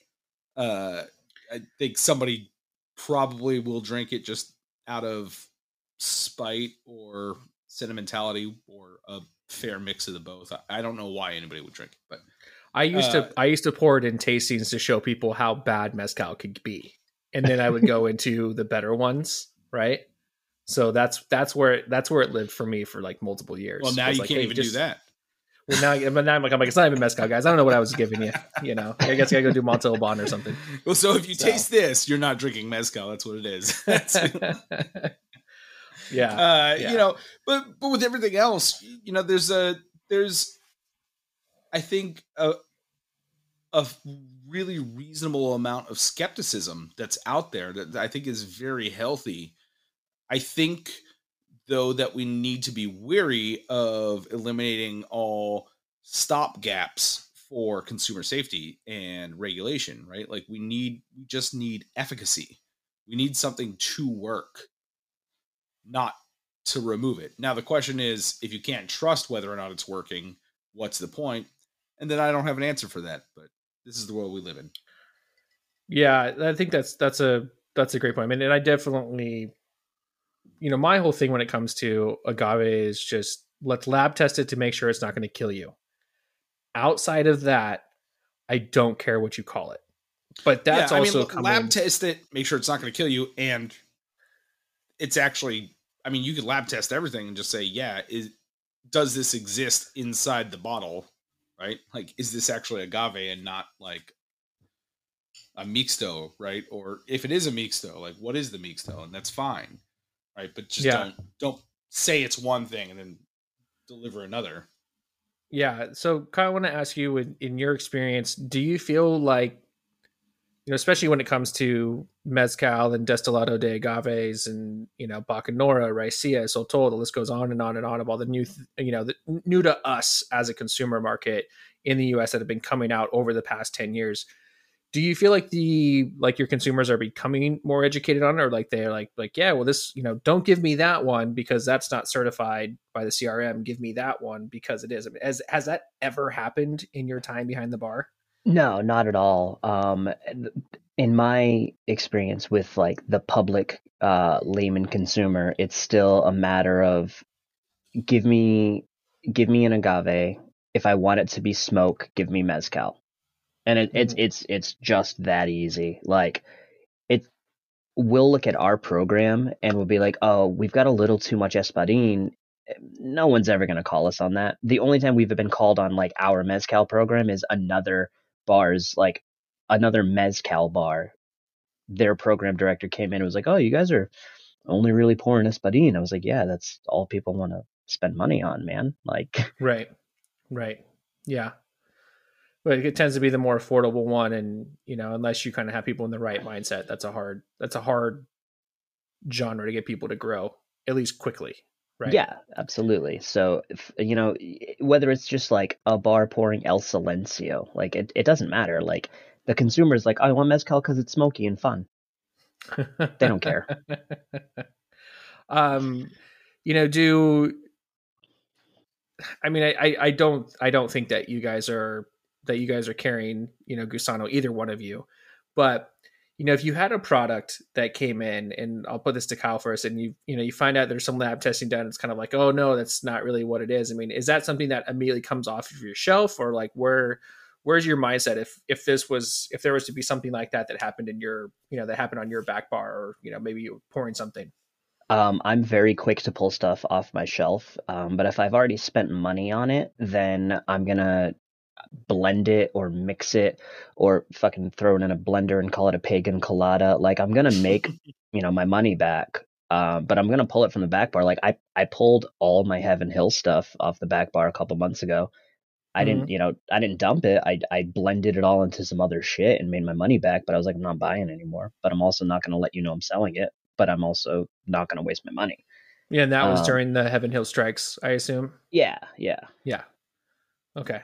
Uh, I think somebody probably will drink it just out of spite or sentimentality or a fair mix of the both. I, I don't know why anybody would drink it, but I used uh, to I used to pour it in tastings to show people how bad mezcal could be and then I would go into the better ones, right? So that's that's where it, that's where it lived for me for like multiple years. Well, now you like, can't hey, even just- do that. Well, now, but now I'm like, I'm like, it's not even mezcal, guys. I don't know what I was giving you. You know, I guess I gotta go do Monte Alban or something. [LAUGHS] Well, so if you So- taste this, you're not drinking mezcal. That's what it is. [LAUGHS] [LAUGHS] Yeah, uh, Yeah. you know, but but with everything else, you know, there's a there's, I think a a really reasonable amount of skepticism that's out there that I think is very healthy. I think though that we need to be wary of eliminating all stop gaps for consumer safety and regulation, right? Like we need we just need efficacy. We need something to work, not to remove it. Now the question is if you can't trust whether or not it's working, what's the point? And then I don't have an answer for that, but this is the world we live in. yeah. I think that's that's a that's a great point. I mean, and I definitely, you know, my whole thing when it comes to agave is just let's lab test it to make sure it's not going to kill you. Outside of that, I don't care what you call it. But that's Yeah, also I mean, coming, lab test it, make sure it's not going to kill you, and it's actually. I mean, you could lab test everything and just say, yeah, is does this exist inside the bottle, right? Like, is this actually agave and not like a mixto, right? Or if it is a mixto, like what is the mixto, and that's fine, right? But just Yeah. don't don't say it's one thing and then deliver another. Yeah. So, Kyle, I want to ask you, in, in your experience, do you feel like, you know, especially when it comes to mezcal and destilado de agaves and you know bacanora, raicilla, sotol, the list goes on and on and on of all the new, th- you know, the new to us as a consumer market in the U.S. that have been coming out over the past ten years. Do you feel like the like your consumers are becoming more educated on it, or like they're like like yeah, well this you know don't give me that one because that's not certified by the CRM. Give me that one because it is. I mean, has has that ever happened in your time behind the bar? No, not at all. Um, in my experience with like the public uh, layman consumer, it's still a matter of give me give me an agave. If I want it to be smoke, give me mezcal, and it, it's it's it's just that easy. Like it, we'll look at our program and we'll be like, oh, we've got a little too much espadin. No one's ever going to call us on that. The only time we've been called on like our mezcal program is another bars like another mezcal bar. Their program director came in and was like oh you guys are only really pouring espadin i was like yeah that's all people want to spend money on man. [LAUGHS] Like Right, right, yeah. But it tends to be the more affordable one, and you know, unless you kind of have people in the right mindset, that's a hard that's a hard genre to get people to grow at least quickly. Right. yeah absolutely so if, you know whether it's just like a bar pouring el silencio like it, it doesn't matter like the consumer's like i want mezcal because it's smoky and fun They don't care. [LAUGHS] um, you know, do I mean I, I I don't I don't think that you guys are that you guys are carrying, you know, Gusano, either one of you. But you know, if you had a product that came in, and I'll put this to Kyle first, and you you know you find out there's some lab testing done, it's kind of like, oh no, that's not really what it is. I mean, is that something that immediately comes off of your shelf, or like where where's your mindset if if this was if there was to be something like that that happened in your you know that happened on your back bar, or you know maybe you were pouring something. Um, I'm very quick to pull stuff off my shelf, um, but if I've already spent money on it, then I'm gonna blend it or mix it or fucking throw it in a blender and call it a pagan colada. Like I'm gonna make [LAUGHS] you know my money back, um, but I'm gonna pull it from the back bar. Like I I pulled all my Heaven Hill stuff off the back bar a couple months ago. I didn't, you know, I didn't dump it. I I blended it all into some other shit and made my money back. But I was like, I'm not buying anymore. But I'm also not gonna let you know I'm selling it but I'm also not going to waste my money. Yeah, and that was Um, during the Heaven Hill strikes, I assume. Yeah, yeah. Yeah. Okay.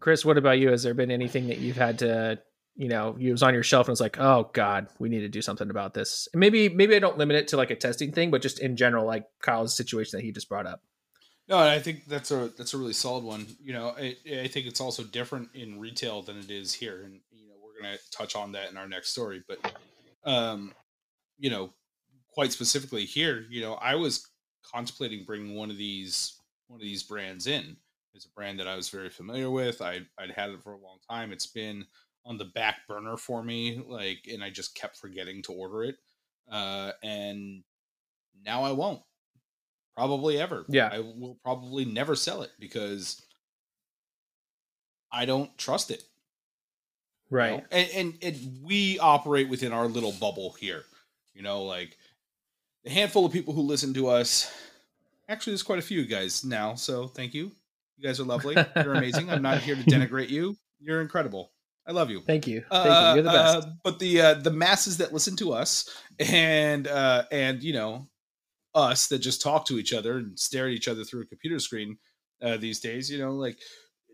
Chris, what about you? Has there been anything that you've had to, you know, you was on your shelf and was like, oh God, we need to do something about this. And maybe maybe I don't limit it to like a testing thing, but just in general, like Kyle's situation that he just brought up. No, I think that's a that's a really solid one. You know, I, I think it's also different in retail than it is here, and you know we're gonna touch on that in our next story. But, um, you know, quite specifically here, you know, I was contemplating bringing one of these one of these brands in. It's a brand that I was very familiar with. I I'd had it for a long time. It's been on the back burner for me, like, and I just kept forgetting to order it. Uh, and now I won't. Probably ever. Yeah. I will probably never sell it because I don't trust it. you Right. know? And, and and we operate within our little bubble here. You know, like the handful of people who listen to us. Actually, there's quite a few guys now, so thank you. You guys are lovely. You're [LAUGHS] amazing. I'm not here to denigrate you. You're incredible. I love you. Thank you. Thank Uh, you. You're the best. uh, but the uh, the masses that listen to us and uh, and you know us that just talk to each other and stare at each other through a computer screen uh, these days, you know, like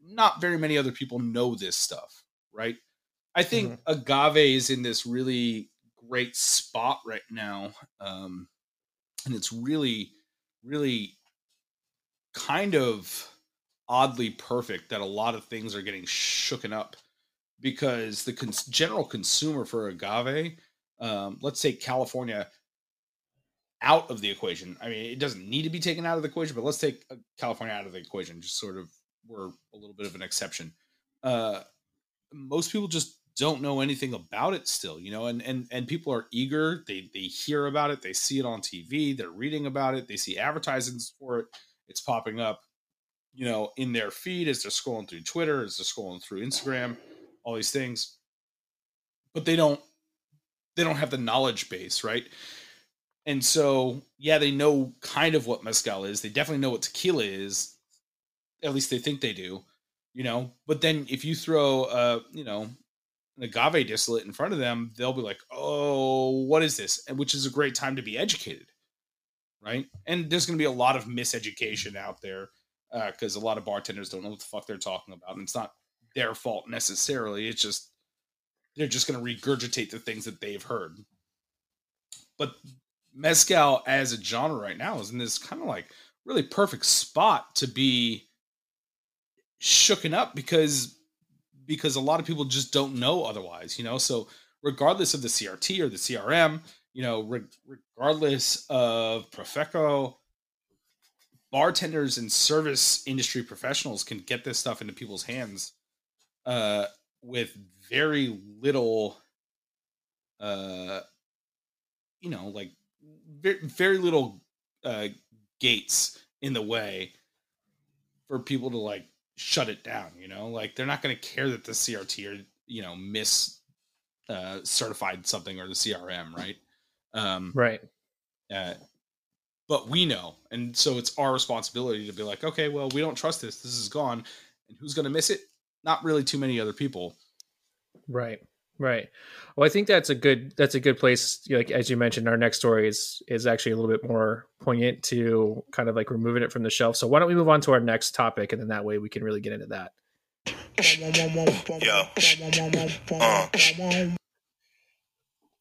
not very many other people know this stuff, right? I think agave is in this really great spot right now, um, and it's really, really kind of oddly perfect that a lot of things are getting shooken up because the cons- general consumer for agave, um, let's take California out of the equation. I mean, it doesn't need to be taken out of the equation, but let's take uh, California out of the equation. Just sort of, we're a little bit of an exception. Uh, most people just don't know anything about it still, you know, and and and people are eager. They they hear about it, they see it on TV, they're reading about it, they see advertisements for it. It's popping up, you know, in their feed as they're scrolling through Twitter, as they're scrolling through Instagram, all these things. But they don't they don't have the knowledge base, right? And so, yeah, they know kind of what mezcal is. They definitely know what tequila is. At least they think they do, you know. But then if you throw uh, you know, an agave distillate in front of them, they'll be like, "Oh, what is this?" And which is a great time to be educated, right? And there's going to be a lot of miseducation out there Uh, because a lot of bartenders don't know what the fuck they're talking about, and it's not their fault necessarily. It's just they're just going to regurgitate the things that they've heard. But mezcal as a genre right now is in this kind of like really perfect spot to be shooken up because because a lot of people just don't know otherwise, you know. So regardless of the CRT or the CRM, you know, re- regardless of Profeco, bartenders and service industry professionals can get this stuff into people's hands uh, with very little, uh, you know, like very, very little uh, gates in the way for people to like shut it down. You know, like they're not going to care that the CRT or you know miss uh, certified something or the CRM, right? Um, Right. uh, but we know, and so it's our responsibility to be like, okay, well, we don't trust this. This is gone, and who's going to miss it? Not really too many other people. Right. Right. Well, I think that's a good that's a good place. Like as you mentioned, our next story is is actually a little bit more poignant to kind of like removing it from the shelf. So why don't we move on to our next topic, and then that way we can really get into that. Yo. Uh.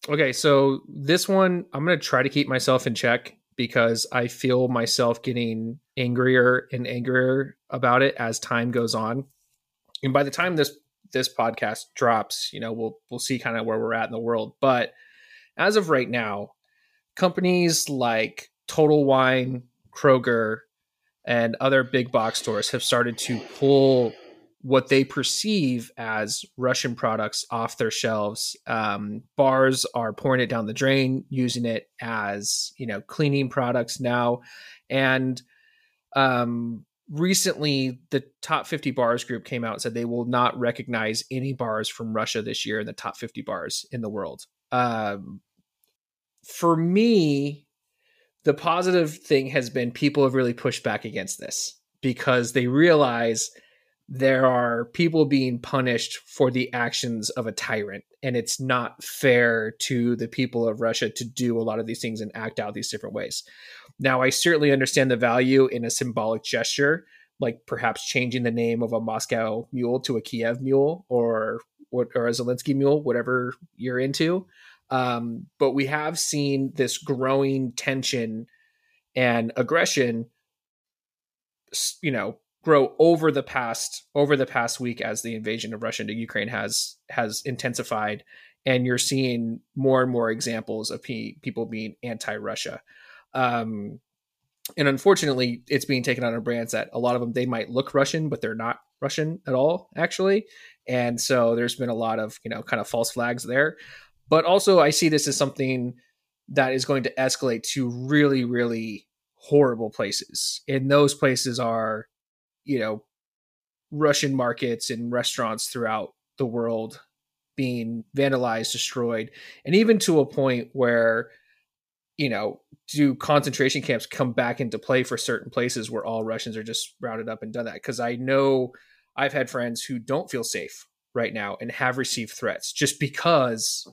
Okay, so this one I'm going to try to keep myself in check because I feel myself getting angrier and angrier about it as time goes on. And by the time this this podcast drops, you know, we'll we'll see kind of where we're at in the world, but as of right now, companies like Total Wine, Kroger, and other big box stores have started to pull what they perceive as Russian products off their shelves. Um, bars are pouring it down the drain, using it as you know cleaning products now, and um, recently the top 50 bars group came out and said they will not recognize any bars from Russia this year in the top 50 bars in the world. Um, for me, the positive thing has been people have really pushed back against this because they realize there are people being punished for the actions of a tyrant and it's not fair to the people of Russia to do a lot of these things and act out these different ways. Now, I certainly understand the value in a symbolic gesture, like perhaps changing the name of a Moscow mule to a Kiev mule or or a Zelensky mule, whatever you're into. Um, but we have seen this growing tension and aggression, you know, grow over the past over the past week as the invasion of Russia into Ukraine has has intensified, and you're seeing more and more examples of pe- people being anti-Russia. Um, and unfortunately, it's being taken on a brands that a lot of them they might look Russian, but they're not Russian at all, actually. And so there's been a lot of you know kind of false flags there. But also, I see this as something that is going to escalate to really, really horrible places. And those places are, you know, Russian markets and restaurants throughout the world being vandalized, destroyed, and even to a point where, you know, do concentration camps come back into play for certain places where all Russians are just rounded up and done that? Because I know I've had friends who don't feel safe right now and have received threats just because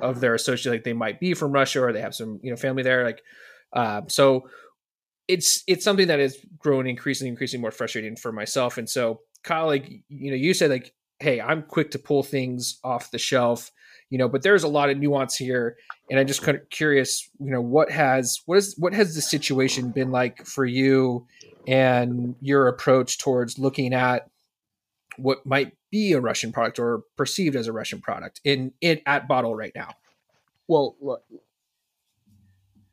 of their associate, like they might be from Russia or they have some, you know, family there. Like, uh, so it's it's something that has grown increasingly, increasingly more frustrating for myself. And so, Kyle, like you know, you said like, hey, I'm quick to pull things off the shelf, you know, but there's a lot of nuance here, and I'm just kind of curious, you know, what has what is what has the situation been like for you and your approach towards looking at what might be a Russian product or perceived as a Russian product in it at bottle right now? Well, look,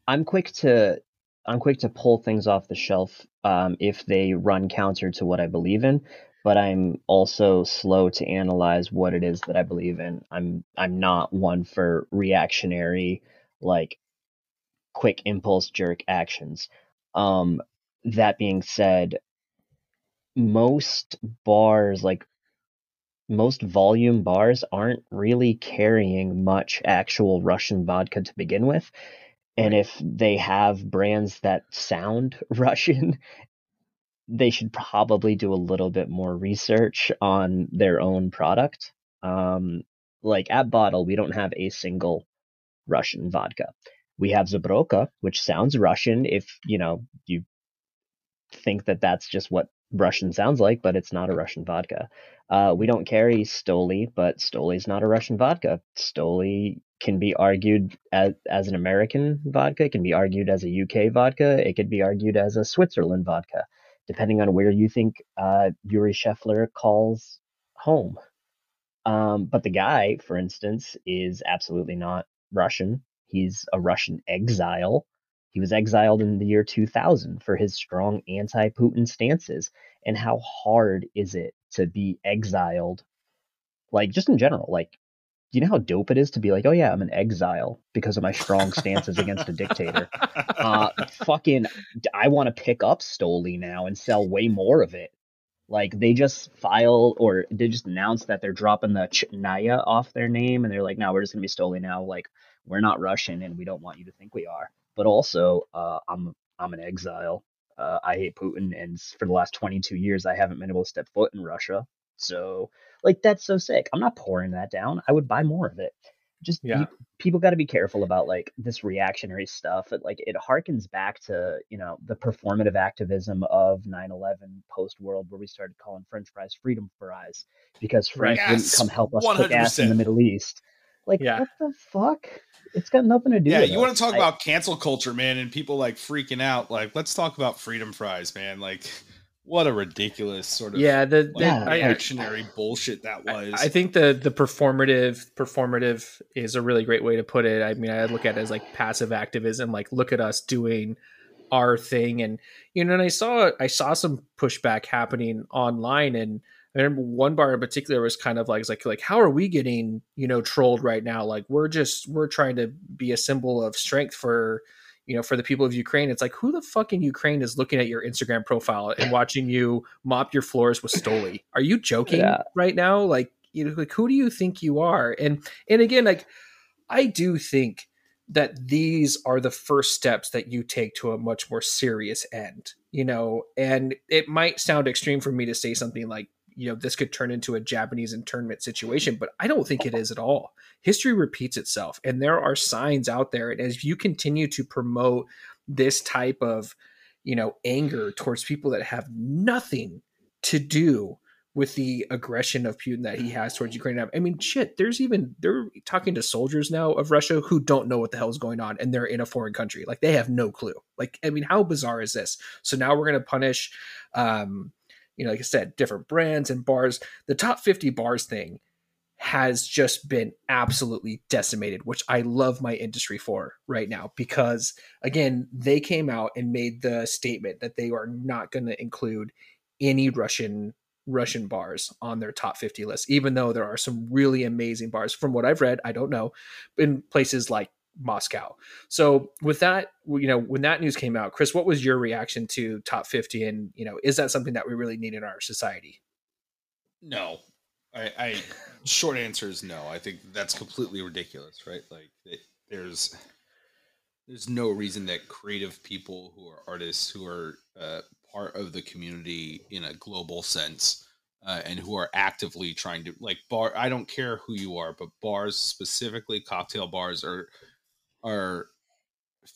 I'm quick to I'm quick to pull things off the shelf um, if they run counter to what I believe in, but I'm also slow to analyze what it is that I believe in. I'm I'm not one for reactionary like quick impulse jerk actions. Um, that being said, most bars like most volume bars aren't really carrying much actual Russian vodka to begin with. And if they have brands that sound [LAUGHS] Russian, they should probably do a little bit more research on their own product. Um, like at Bottle, we don't have a single Russian vodka. We have Zubrowka, which sounds Russian if, you know, you think that that's just what Russian sounds like, but it's not a Russian vodka. Uh, we don't carry Stoli, but Stoli is not a Russian vodka. Stoli can be argued as, as an American vodka, it can be argued as a UK vodka, it could be argued as a Switzerland vodka, depending on where you think uh, Yuri Shefler calls home. Um, but the guy, for instance, is absolutely not Russian. He's a Russian exile he was exiled in the year 2000 for his strong anti Putin stances. And how hard is it to be exiled? Like, just in general, like, do you know how dope it is to be like, oh yeah, I'm an exile because of my strong stances against a dictator? Uh, fucking, I want to pick up Stoli now and sell way more of it. Like they just file or they just announced that they're dropping the Chetnaya off their name and they're like, no, we're just gonna be Stoli now. Like we're not Russian and we don't want you to think we are but also uh, I'm I'm an exile. Uh, I hate Putin, and for the last 22 years, I haven't been able to step foot in Russia. So, like, that's so sick. I'm not pouring that down. I would buy more of it. Just yeah. you, people got to be careful about like this reactionary stuff. It, like, it harkens back to you know the performative activism of 9/11 post world, where we started calling French fries freedom fries because France right. yes. not come help us 100%. kick ass in the Middle East. Like, yeah. what the fuck? It's got nothing to do. Yeah, you want to talk I, about cancel culture, man, and people like freaking out. Like, let's talk about freedom fries, man. Like, what a ridiculous sort of yeah the, the yeah, reactionary I, bullshit that was. I, I, think the the performative performative is a really great way to put it. I mean, I look at it as like passive activism. Like, look at us doing our thing, and you know, and I saw I saw some pushback happening online, and I remember one bar in particular was kind of like, like, like, how are we getting, you know, trolled right now? Like, we're just, we're trying to be a symbol of strength for, you know, for the people of Ukraine. It's like, who the fuck in Ukraine is looking at your Instagram profile and watching you mop your floors with Stoli? Are you joking yeah. right now? Like, you know, like, who do you think you are? And, and again, like, I do think that these are the first steps that you take to a much more serious end, you know, and it might sound extreme for me to say something like, you know this could turn into a Japanese internment situation, but I don't think it is at all. History repeats itself, and there are signs out there. And as you continue to promote this type of you know anger towards people that have nothing to do with the aggression of Putin that he has towards Ukraine. I mean, shit, there's even they're talking to soldiers now of Russia who don't know what the hell is going on and they're in a foreign country. Like they have no clue. Like, I mean, how bizarre is this? So now we're gonna punish um you know, like I said, different brands and bars. The top 50 bars thing has just been absolutely decimated, which I love my industry for right now because, again, they came out and made the statement that they are not going to include any Russian Russian bars on their top 50 list, even though there are some really amazing bars. From what I've read, I don't know, in places like Moscow. So with that, you know, when that news came out, Chris, what was your reaction to top 50 and, you know, is that something that we really need in our society? No. I, I short answer is no. I think that's completely ridiculous, right? Like it, there's there's no reason that creative people who are artists who are uh, part of the community in a global sense uh, and who are actively trying to like bar i don't care who you are but bars specifically cocktail bars are are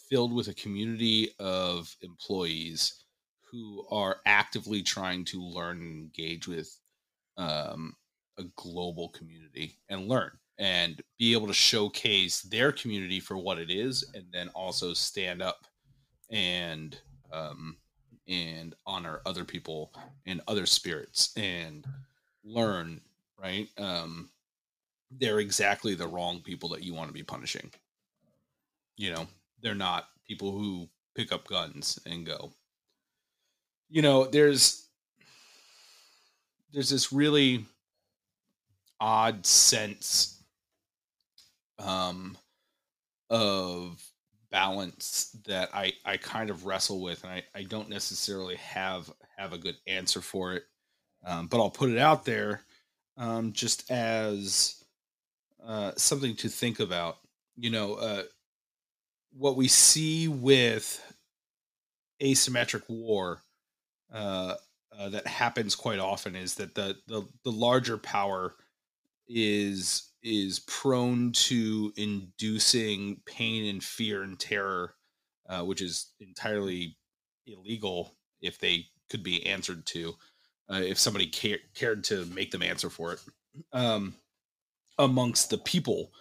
filled with a community of employees who are actively trying to learn and engage with um, a global community and learn and be able to showcase their community for what it is and then also stand up and um, and honor other people and other spirits and learn right? Um, they're exactly the wrong people that you want to be punishing you know they're not people who pick up guns and go you know there's there's this really odd sense um, of balance that I, I kind of wrestle with, and I, I don't necessarily have have a good answer for it. Um, but I'll put it out there um, just as uh, something to think about. You know, uh, what we see with asymmetric war uh, uh that happens quite often is that the, the the larger power is is prone to inducing pain and fear and terror, uh, which is entirely illegal if they could be answered to, uh, if somebody care, cared to make them answer for it, um, amongst the people,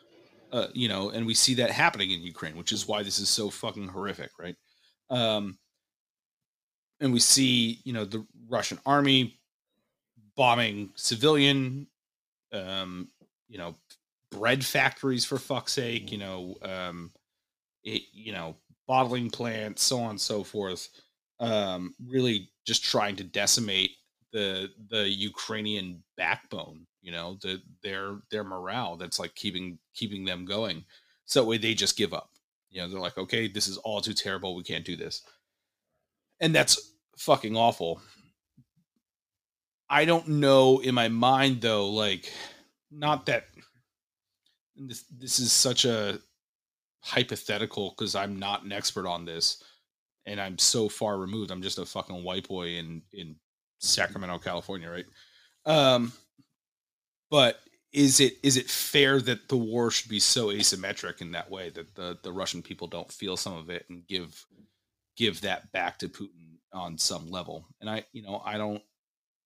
uh, you know, and we see that happening in Ukraine, which is why this is so fucking horrific, right? Um, and we see, you know, the Russian army bombing civilian um, you know, bread factories for fuck's sake, you know, um, it, you know, bottling plants, so on and so forth. Um, really just trying to decimate the the Ukrainian backbone, you know, the their their morale that's like keeping keeping them going. So that way they just give up. You know, they're like, okay, this is all too terrible. We can't do this. And that's fucking awful. I don't know in my mind though, like not that this this is such a hypothetical because I'm not an expert on this and I'm so far removed. I'm just a fucking white boy in in Sacramento, California, right? Um but is it is it fair that the war should be so asymmetric in that way that the the Russian people don't feel some of it and give give that back to Putin on some level? And I you know, I don't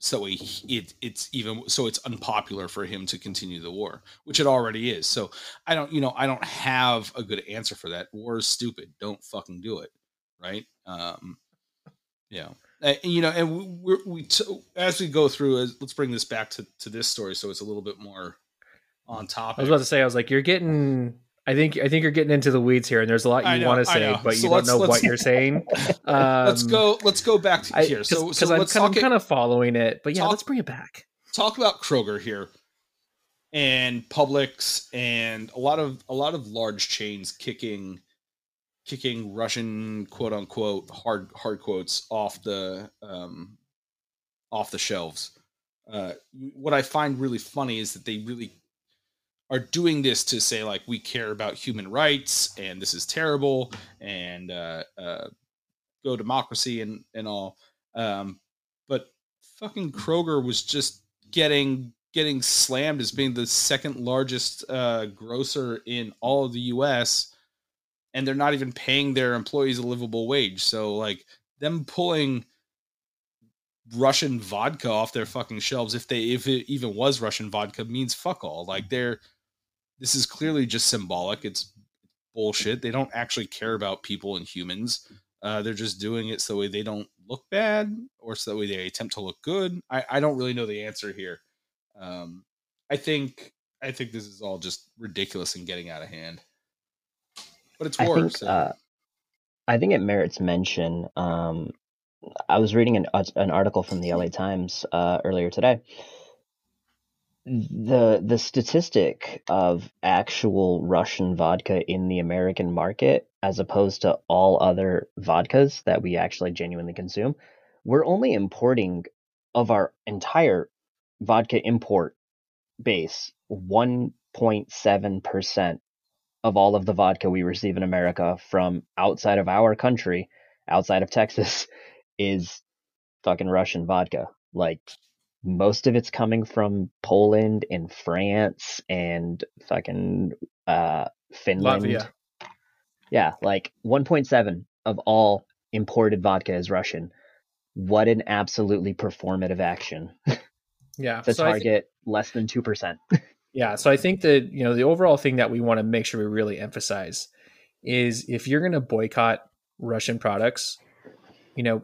so he, it it's even so it's unpopular for him to continue the war which it already is. So i don't you know i don't have a good answer for that. War is stupid. Don't fucking do it. Right? Um you know and, you know and we, we, we t- as we go through as let's bring this back to to this story so it's a little bit more on topic i was about to say i was like you're getting I think I think you're getting into the weeds here, and there's a lot you want to say, but so you don't know what you're saying. [LAUGHS] Um, let's go. Let's go back to here. I, so, so I'm, kind, I'm kind of following it, but yeah, talk, let's bring it back. Talk about Kroger here, and Publix, and a lot of a lot of large chains kicking kicking Russian quote unquote hard hard quotes off the um, off the shelves. Uh, what I find really funny is that they really are doing this to say like we care about human rights and this is terrible and uh, uh, go democracy and and all. Um, but fucking Kroger was just getting getting slammed as being the second largest uh, grocer in all of the U.S. and they're not even paying their employees a livable wage. So like them pulling Russian vodka off their fucking shelves if they if it even was Russian vodka means fuck all. Like they're this is clearly just symbolic. It's bullshit. They don't actually care about people and humans. Uh, they're just doing it so that way they don't look bad or so that way they attempt to look good. I, I don't really know the answer here. Um, I think I think this is all just ridiculous and getting out of hand. But it's war. I think, so. uh, I think it merits mention. Um, I was reading an an article from the LA Times uh, earlier today, the the statistic of actual Russian vodka in the American market as opposed to all other vodkas that we actually genuinely consume, we're only importing of our entire vodka import base 1.7% of all of the vodka we receive in America from outside of our country, outside of Texas, [LAUGHS] is fucking Russian vodka. Like most of it's coming from Poland and France and fucking uh Finland. Latvia. Yeah, like 1.7 of all imported vodka is Russian. What an absolutely performative action [LAUGHS] Yeah. to so target less than 2%. [LAUGHS] Yeah, so I think that you know the overall thing that we want to make sure we really emphasize is if you're going to boycott Russian products, you know,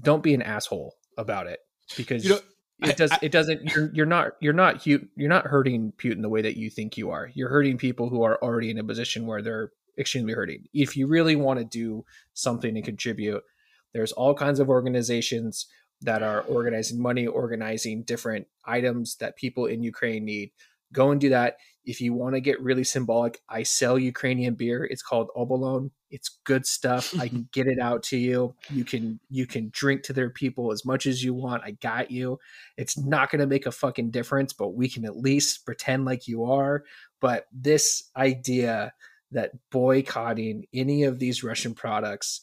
don't be an asshole about it because You know, it does I- it doesn't you're you're not you're not you're not hurting Putin the way that you think you are. You're hurting people who are already in a position where they're extremely hurting. If you really want to do something and contribute, there's all kinds of organizations that are organizing money, organizing different items that people in Ukraine need. Go and do that. If you want to get really symbolic, I sell Ukrainian beer. It's called Obolon. It's good stuff. I can [LAUGHS] get it out to you. You can you can drink to their people as much as you want. I got you. It's not going to make a fucking difference, but we can at least pretend like you are. But this idea that boycotting any of these Russian products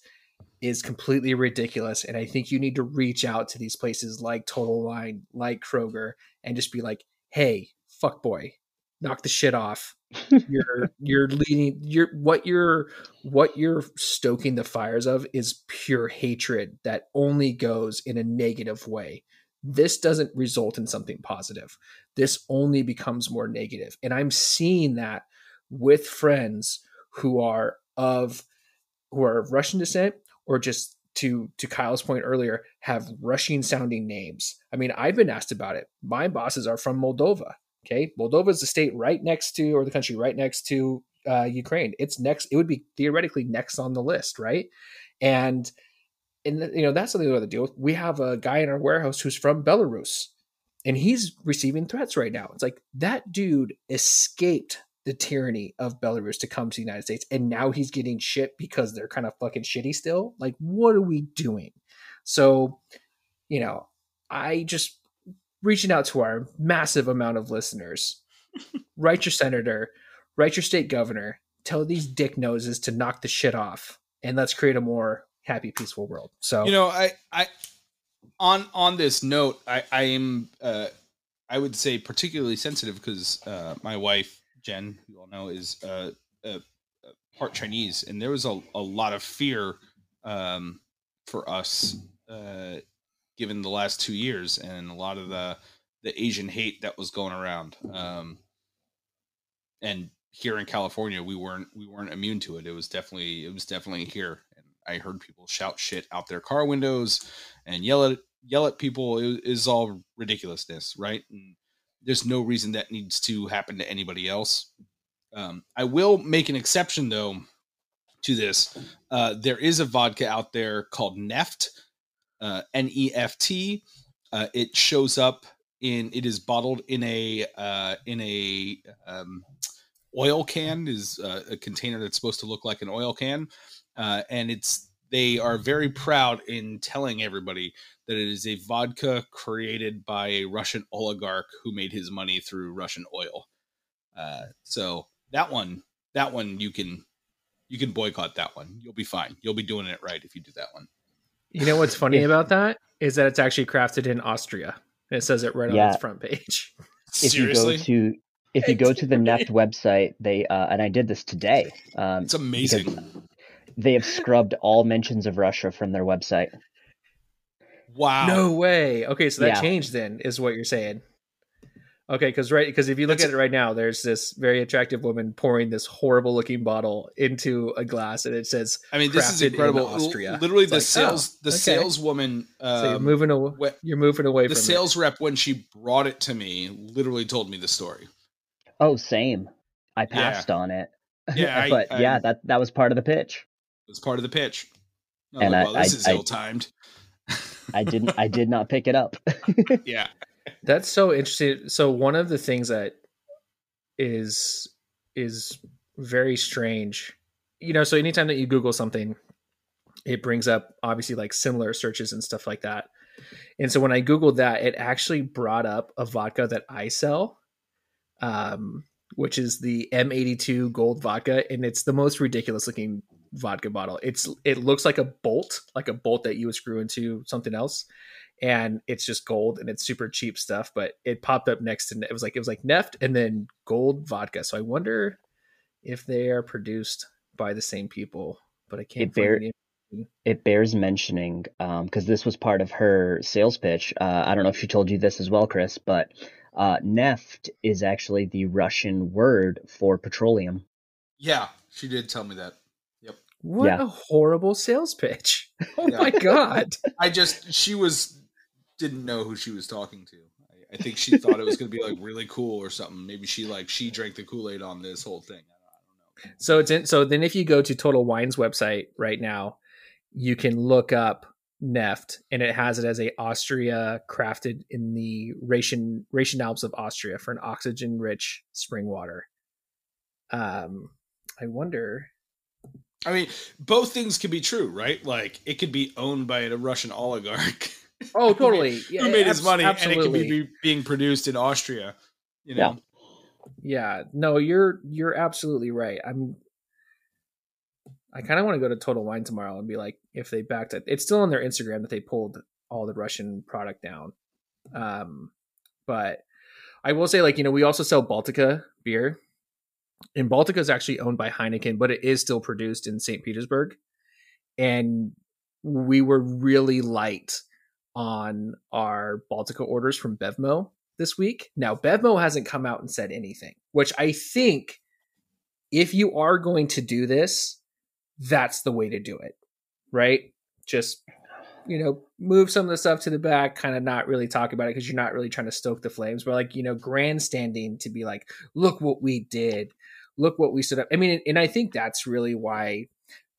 is completely ridiculous. And I think you need to reach out to these places like Total Wine, like Kroger, and just be like, hey, fuck boy, knock the shit off. [LAUGHS] you're you're leading you're what you're what you're stoking the fires of is pure hatred that only goes in a negative way. This doesn't result in something positive. This only becomes more negative. And I'm seeing that with friends who are of who are of Russian descent or just to to Kyle's point earlier have Russian sounding names. I mean, I've been asked about it. My bosses are from Moldova. Okay, Moldova is the state right next to, or the country right next to uh, Ukraine. It's next. It would be theoretically next on the list, right? And and you know that's something we have to deal with. We have a guy in our warehouse who's from Belarus, and he's receiving threats right now. It's like that dude escaped the tyranny of Belarus to come to the United States, and now he's getting shit because they're kind of fucking shitty still. Like, what are we doing? So, you know, I just reaching out to our massive amount of listeners. [LAUGHS] write your senator, write your state governor, tell these dick noses to knock the shit off, and let's create a more happy, peaceful world. So, You know, I, I, on on this note, I, I am, uh, I would say particularly sensitive because uh, my wife Jen, who you all know, is uh, uh, uh, part Chinese, and there was a, a lot of fear um, for us, uh, given the last two years and a lot of the the Asian hate that was going around. Um, and here in California, we weren't we weren't immune to it. It was definitely it was definitely here. And I heard people shout shit out their car windows and yell at yell at people. It is all ridiculousness, right? And there's no reason that needs to happen to anybody else. Um, I will make an exception though to this. Uh, there is a vodka out there called Neft, uh, N E F T. Uh, it shows up in. It is bottled in a uh, in a um, oil can. Is uh, a container that's supposed to look like an oil can, uh, and it's they are very proud in telling everybody that it is a vodka created by a Russian oligarch who made his money through Russian oil. Uh, so that one, that one you can you can boycott that one. You'll be fine. You'll be doing it right if you do that one. You know what's funny If- about that is that it's actually crafted in Austria. and It says it right on Yeah. its front page. [LAUGHS] if Seriously, you go to if you go to the Neft website, they uh, and I did this today. Um, it's amazing. they have scrubbed all mentions of Russia from their website. Wow. No way. Okay, so that Yeah. changed then, is what you're saying. Okay, because right, because if you look That's- at it right now, there's this very attractive woman pouring this horrible looking bottle into a glass, and it says, I mean, this is crafted in incredible. L- Austria. Literally, It's the like, sales, oh, the okay. saleswoman, "So you're um, moving away, you're moving away the from sales rep when she brought it to me, literally told me the story. Oh, same. I passed on it. Yeah, [LAUGHS] but I- yeah, that that was part of the pitch. It was part of the pitch. I'm And like, I- well, this I- is I- ill timed. I didn't I did not pick it up. [LAUGHS] yeah. That's so interesting. So one of the things that is is very strange, you know, so anytime that you Google something, it brings up obviously like similar searches and stuff like that. And so when I Googled that, it actually brought up a vodka that I sell, um, which is the M82 Gold Vodka, and it's the most ridiculous looking vodka bottle. It's it looks like a bolt, like a bolt that you would screw into something else, and it's just gold and it's super cheap stuff. But it popped up next to it was like it was like Neft and then Gold Vodka. So I wonder if they are produced by the same people, but I can't It bear- It bears mentioning because this was part of her sales pitch. Uh, I don't know if she told you this as well, Chris, but uh, neft is actually the Russian word for petroleum. Yeah, she did tell me that. Yep. What Yeah. a horrible sales pitch! [LAUGHS] Oh Yeah. my god! [LAUGHS] I just she was didn't know who she was talking to. I, I think she thought it was going to be like [LAUGHS] really cool or something. Maybe she like she drank the Kool Aid on this whole thing. I don't, I don't know. So it's in. So then, if you go to Total Wine's website right now, you can look up Neft, and it has it as a Austria crafted in the Ration Ration Alps of Austria for an oxygen-rich spring water. Um, I wonder. I mean, both things could be true, right? Like it could be owned by a Russian oligarch. [LAUGHS] Oh, [LAUGHS] totally. Yeah, who made his money, Absolutely. and it could be be being produced in Austria. You know, Yeah, no, you're you're absolutely right. I'm I kind of want to go to Total Wine tomorrow and be like if they backed it. It's still on their Instagram that they pulled all the Russian product down. Um but I will say like, you know, we also sell Baltica beer. And Baltica is actually owned by Heineken, but it is still produced in St. Petersburg. And we were really light on our Baltica orders from Bevmo this week. Now, Bevmo hasn't come out and said anything, which I think if you are going to do this, that's the way to do it, right? Just, you know, move some of the stuff to the back, kind of not really talk about it because you're not really trying to stoke the flames, but like, you know, grandstanding to be like, look what we did, look what we stood up. I mean, and I think that's really why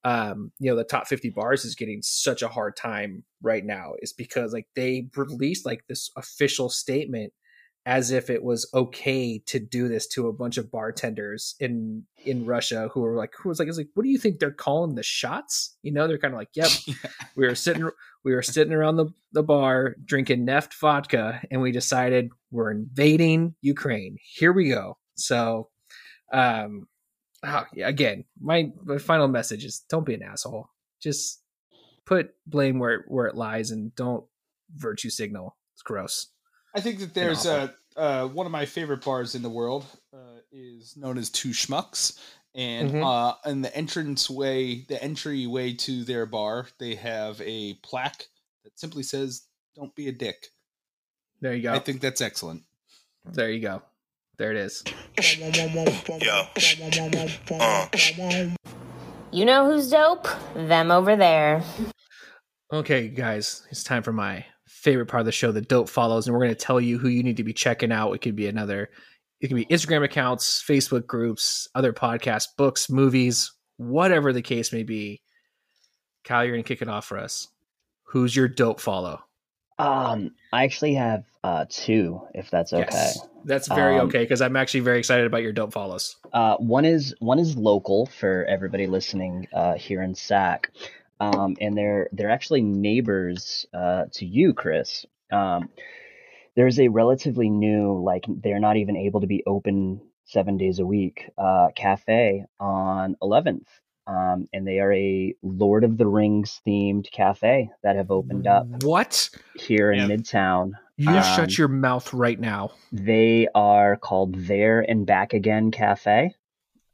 um you know the top 50 bars is getting such a hard time right now is because like they released like this official statement as if it was okay to do this to a bunch of bartenders in in Russia who were like who was like it's like what do you think they're calling the shots? You know they're kind of like yep [LAUGHS] we were sitting we were sitting around the, the bar drinking neft vodka and we decided we're invading Ukraine. Here we go. So um oh, yeah, again, my, my final message is don't be an asshole. Just put blame where where it lies and don't virtue signal. It's gross. I think that there's a uh, one of my favorite bars in the world uh, is known as Two Schmucks, and Mhm. uh, in the entrance way, the entry way to their bar, they have a plaque that simply says "Don't be a dick." There you go. I think that's excellent. there you go. There it is. Yo. You know who's dope? Them over there. Okay, guys, it's time for my favorite part of the show, the dope follows, and we're going to tell you who you need to be checking out. It could be another, it could be Instagram accounts, Facebook groups, other podcasts, books, movies, whatever the case may be. Kyle, you're going to kick it off for us. Who's your dope follow? Um, I actually have uh, two, if that's okay. Yes, that's very Um, okay because I'm actually very excited about your dope follows. Uh, one is one is local for everybody listening uh, here in SAC, um, and they're they're actually neighbors uh, to you, Chris. Um, there's a relatively new, like they're not even able to be open seven days a week, uh, cafe on 11th, um, and they are a Lord of the Rings themed cafe that have opened up What? here in Yeah. Midtown. You Um, shut your mouth right now. They are called There and Back Again Cafe.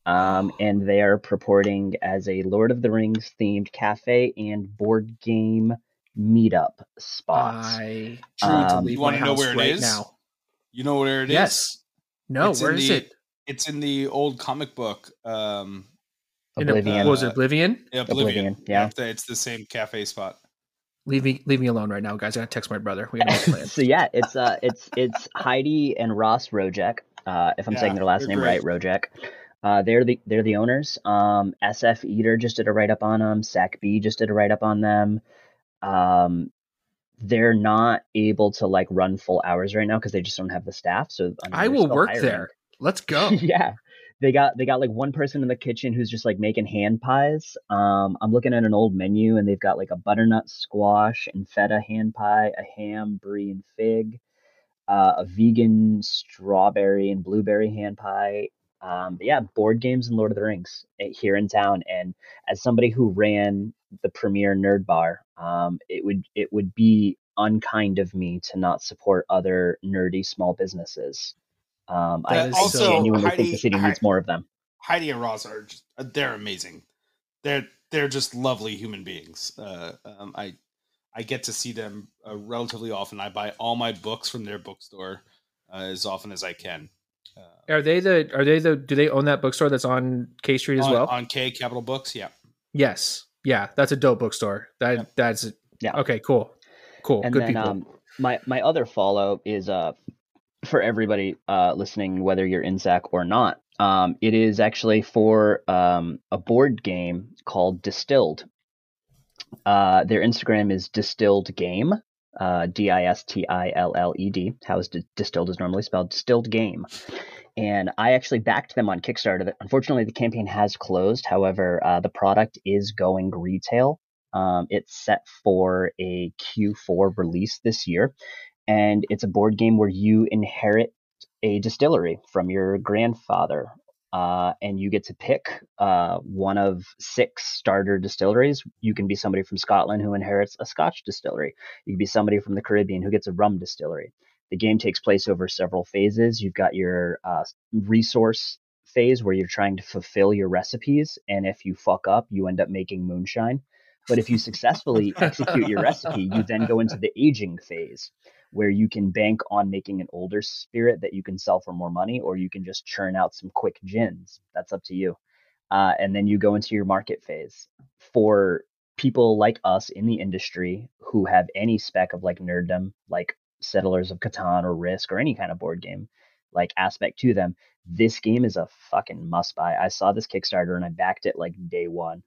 Um, [GASPS] and they are purporting as a Lord of the Rings themed cafe and board game meetup spots. I need Um, You wanna know where it right is? now. You know where it is? Yes. No, It's where in the- it? It's in the old comic book. Um, In Oblivion. A, was it Oblivion? Oblivion. Oblivion, yeah. It's the- same cafe spot. Leave me, leave me alone right now, guys. I gotta text my brother. We gotta [LAUGHS] plan. so yeah, it's uh, it's it's Heidi and Ross Rojek. Uh, if I'm Yeah, saying their last name great. right, Rojek. Uh, they're the they're the owners. Um, SF Eater just did a write up on them. Sac Bee just did a write up on them. Um, they're not able to like run full hours right now because they just don't have the staff. So I, mean, I will work hiring. there. Let's go. [LAUGHS] yeah. They got they got like one person in the kitchen who's just like making hand pies. Um, I'm looking at an old menu and they've got like a butternut squash and feta hand pie, a ham, brie, and fig, uh, a vegan strawberry and blueberry hand pie. Um, yeah, board games and Lord of the Rings eh, here in town. And as somebody who ran the premier nerd bar, um, it would it would be unkind of me to not support other nerdy small businesses. Um, I, That I is so- genuinely Heidi- think the city needs more of them. Heidi and Ross are just, uh, they're amazing. They're they're just lovely human beings. Uh, um, I I get to see them uh, relatively often. I buy all my books from their bookstore uh, as often as I can. Uh, Are they the? Are they the? Do they own that bookstore that's on K Street as on, well? on K Capital Books, yeah. yes. Yeah, that's a dope bookstore. That Yep. that's Yeah. Okay, cool, cool, and good then people. um my my other follow is uh for everybody uh listening whether you're in SAC or not. Um it is actually for um a board game called distilled. Uh their instagram is distilled game uh d-i-s-t-i-l-l-e-d how is di- distilled is normally spelled distilled game. And i actually backed them on kickstarter. Unfortunately the campaign has closed. However uh, the product is going retail. Um, it's set for a Q4 release this year, and it's a board game where you inherit a distillery from your grandfather, uh, and you get to pick uh, one of six starter distilleries. You can be somebody from Scotland who inherits a Scotch distillery. You can be somebody from the Caribbean who gets a rum distillery. The game takes place over several phases. You've got your uh, resource phase where you're trying to fulfill your recipes, and if you fuck up, you end up making moonshine. But if you successfully [LAUGHS] execute your recipe, you then go into the aging phase where you can bank on making an older spirit that you can sell for more money, or you can just churn out some quick gins. That's up to you. Uh, and then you go into your market phase. For people like us in the industry who have any speck of like nerddom, like Settlers of Catan or Risk or any kind of board game like aspect to them, this game is a fucking must buy. I saw this Kickstarter and I backed it like day one.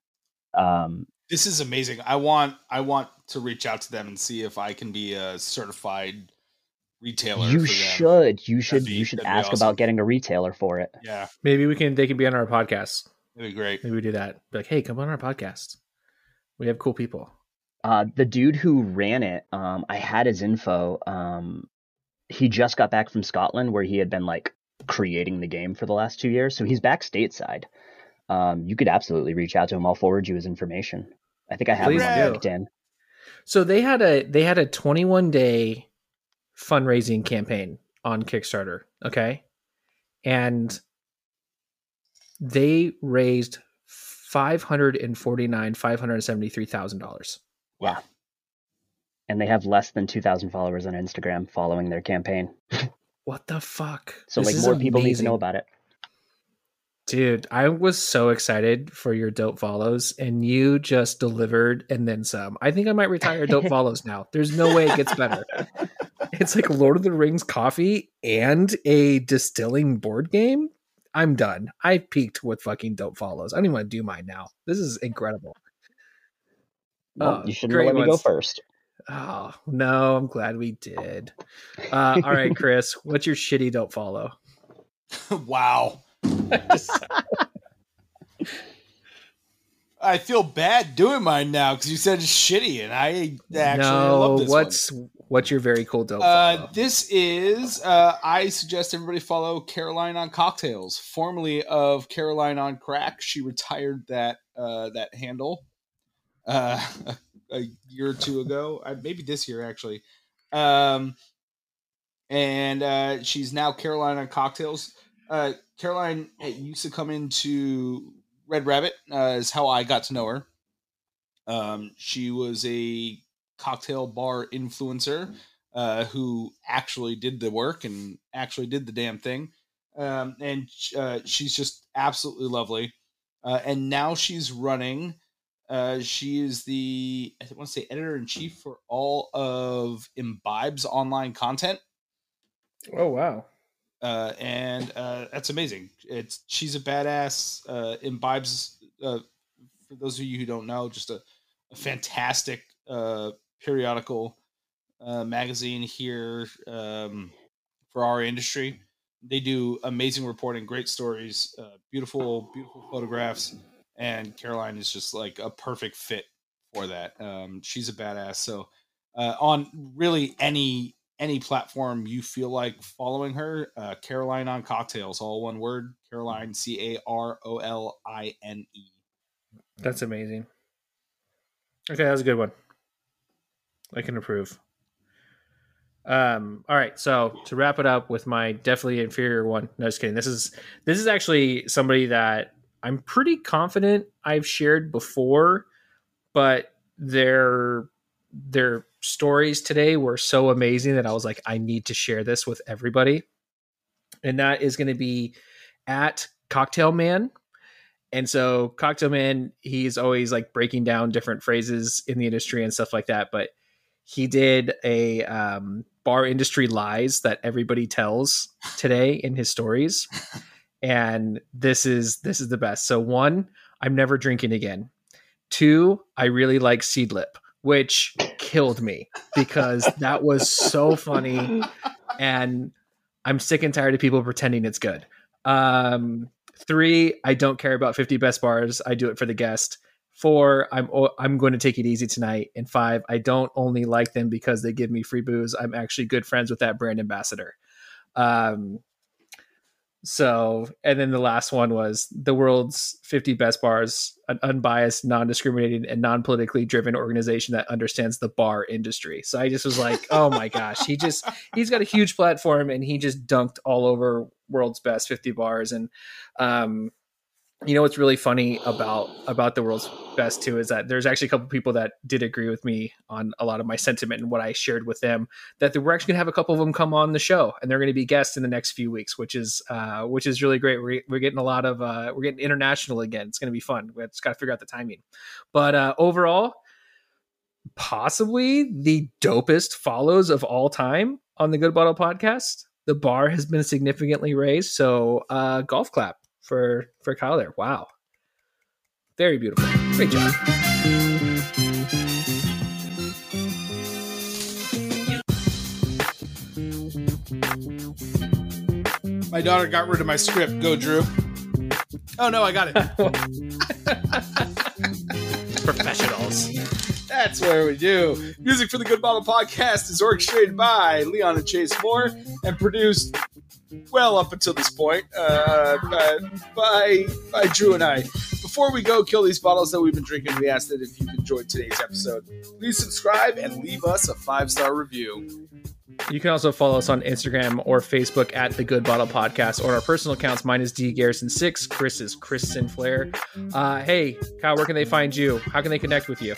Um, This is amazing. I want I want to reach out to them and see if I can be a certified retailer. you for them. should, you should, be- you should ask awesome. about getting a retailer for it. Yeah, Maybe we can. They can be on our podcast. that'd be great. Maybe we do that. Be like, hey, come on our podcast. We have cool people. Uh, the dude who ran it, um, I had his info. Um, he just got back from Scotland where he had been like creating the game for the last two years, so he's back stateside. Um, you could absolutely reach out to him. I'll forward you his information. I think I have Please him on do. LinkedIn. So they had a they had a 21 day fundraising campaign on Kickstarter. Okay, and they raised five hundred and forty nine five hundred seventy three thousand dollars. Yeah. And they have less than 2,000 followers on Instagram following their campaign. [LAUGHS] What the fuck? So, This like, more people need to know about it. Dude, I was so excited for your dope follows, and you just delivered and then some. I think I might retire dope [LAUGHS] follows now. There's no way it gets better. it's like Lord of the Rings coffee and a distilling board game. I'm done. I peaked with fucking dope follows. I don't even want to do mine now. This is incredible. Well, Oh, you shouldn't great let me go first. Oh no, I'm glad we did. Uh, all right, [LAUGHS] Chris, what's your shitty dope follow? wow. I feel bad doing mine now because you said it's shitty, and I actually no, love this one. what's what's your very cool dope Uh, this is uh, I suggest everybody follow Caroline on Cocktails, formerly of Caroline on Crack. She retired that uh, that handle uh, [LAUGHS] a, year or two ago, uh, maybe this year actually. Um, and uh, she's now Caroline on Cocktails. Caroline uh, used to come into Red Rabbit, uh, is how I got to know her. Um, she was a cocktail bar influencer uh, who actually did the work and actually did the damn thing. Um, and uh, she's just absolutely lovely. Uh, and now she's running. Uh, she is the I want to say editor in chief for all of Imbibe's online content, Oh wow. Uh, and uh, that's amazing. It's she's a badass. Uh, Imbibe's uh, for those of you who don't know, just a, a fantastic uh, periodical uh, magazine here um, for our industry. They do amazing reporting, great stories, uh, beautiful, beautiful photographs, and Caroline is just like a perfect fit for that. Um, she's a badass. So uh, on really any any platform you feel like following her, uh, Caroline on Cocktails, all one word, Caroline C A R O L I N E. That's amazing. Okay, that was a good one. I can approve. Um, all right, so to wrap it up with my definitely inferior one. No, just kidding. This is this is actually somebody that I'm pretty confident I've shared before, but their their stories today were so amazing that I was like, I need to share this with everybody. And that is going to be at Cocktail Man. And so Cocktail Man, he's always like breaking down different phrases in the industry and stuff like that. But he did a um, bar industry lies that everybody tells today in his stories. And this is this is the best. So one, I'm never drinking again. Two, I really like Seedlip, which killed me because that was so funny. And I'm sick and tired of people pretending it's good. Um, three, I don't care about 50 best bars. I do it for the guest. Four, I'm I'm going to take it easy tonight. And five, I don't only like them because they give me free booze. I'm actually good friends with that brand ambassador. Um, so, and then the last one was the world's 50 best bars, an unbiased, non discriminating, and non politically driven organization that understands the bar industry. So I just was like, oh my gosh, he just, he's got a huge platform and he just dunked all over world's best 50 bars. And, um, you know what's really funny about about the world's best too is that there's actually a couple people that did agree with me on a lot of my sentiment and what I shared with them that we're actually gonna have a couple of them come on the show and they're gonna be guests in the next few weeks, which is uh, which is really great. We're, we're getting a lot of uh, we're getting international again. It's gonna be fun. We just got to figure out the timing, but uh, overall, possibly the dopest follows of all time on the Good Bottle podcast. The bar has been significantly raised, so uh, golf clap for for Kyle there. Wow, very beautiful. Great job. My daughter got rid of my script. Go, Drew. Oh no, I got it. [LAUGHS] Professionals. That's where we do. Music for the Good Bottle Podcast is orchestrated by Leon and Chase Moore and produced, well, up until this point, uh, uh, by, by Drew and I. Before we go kill these bottles that we've been drinking, we ask that if you've enjoyed today's episode, please subscribe and leave us a five star review. You can also follow us on Instagram or Facebook at the Good Bottle Podcast or our personal accounts. Mine is D Garrison Six. Chris is Chris Sinclair. Uh, hey, Kyle, where can they find you? How can they connect with you?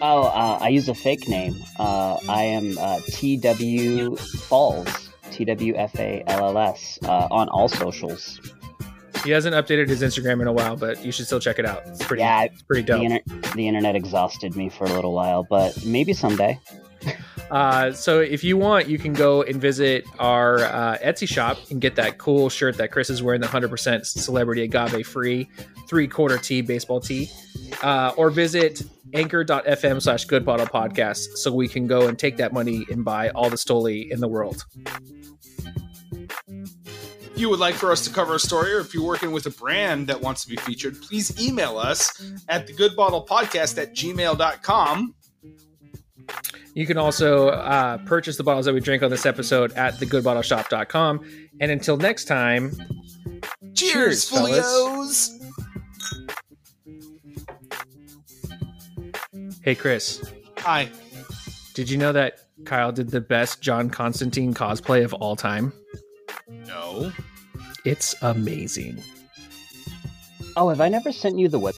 Oh, uh, I use a fake name. Uh, I am uh, TW Falls, T W F A L L S, uh, on all socials. He hasn't updated his Instagram in a while, but you should still check it out. It's pretty, Yeah, it's pretty The, dope. inter- the internet exhausted me for a little while, but maybe someday. [LAUGHS] Uh, so if you want, you can go and visit our uh, Etsy shop and get that cool shirt that Chris is wearing, the 100% celebrity agave free three quarter tee baseball tee. Uh, or visit anchor.fm slash good bottle podcast so we can go and take that money and buy all the Stoli in the world. If you would like for us to cover a story or if you're working with a brand that wants to be featured, please email us at the Podcast at gmail.com. You can also uh, purchase the bottles that we drink on this episode at thegoodbottleshop.com. And until next time, Cheers, Cheers, fellas. Folios! hey, Chris, Hi. did you know that Kyle did the best John Constantine cosplay of all time? No. It's amazing. Oh, have I never sent you the web?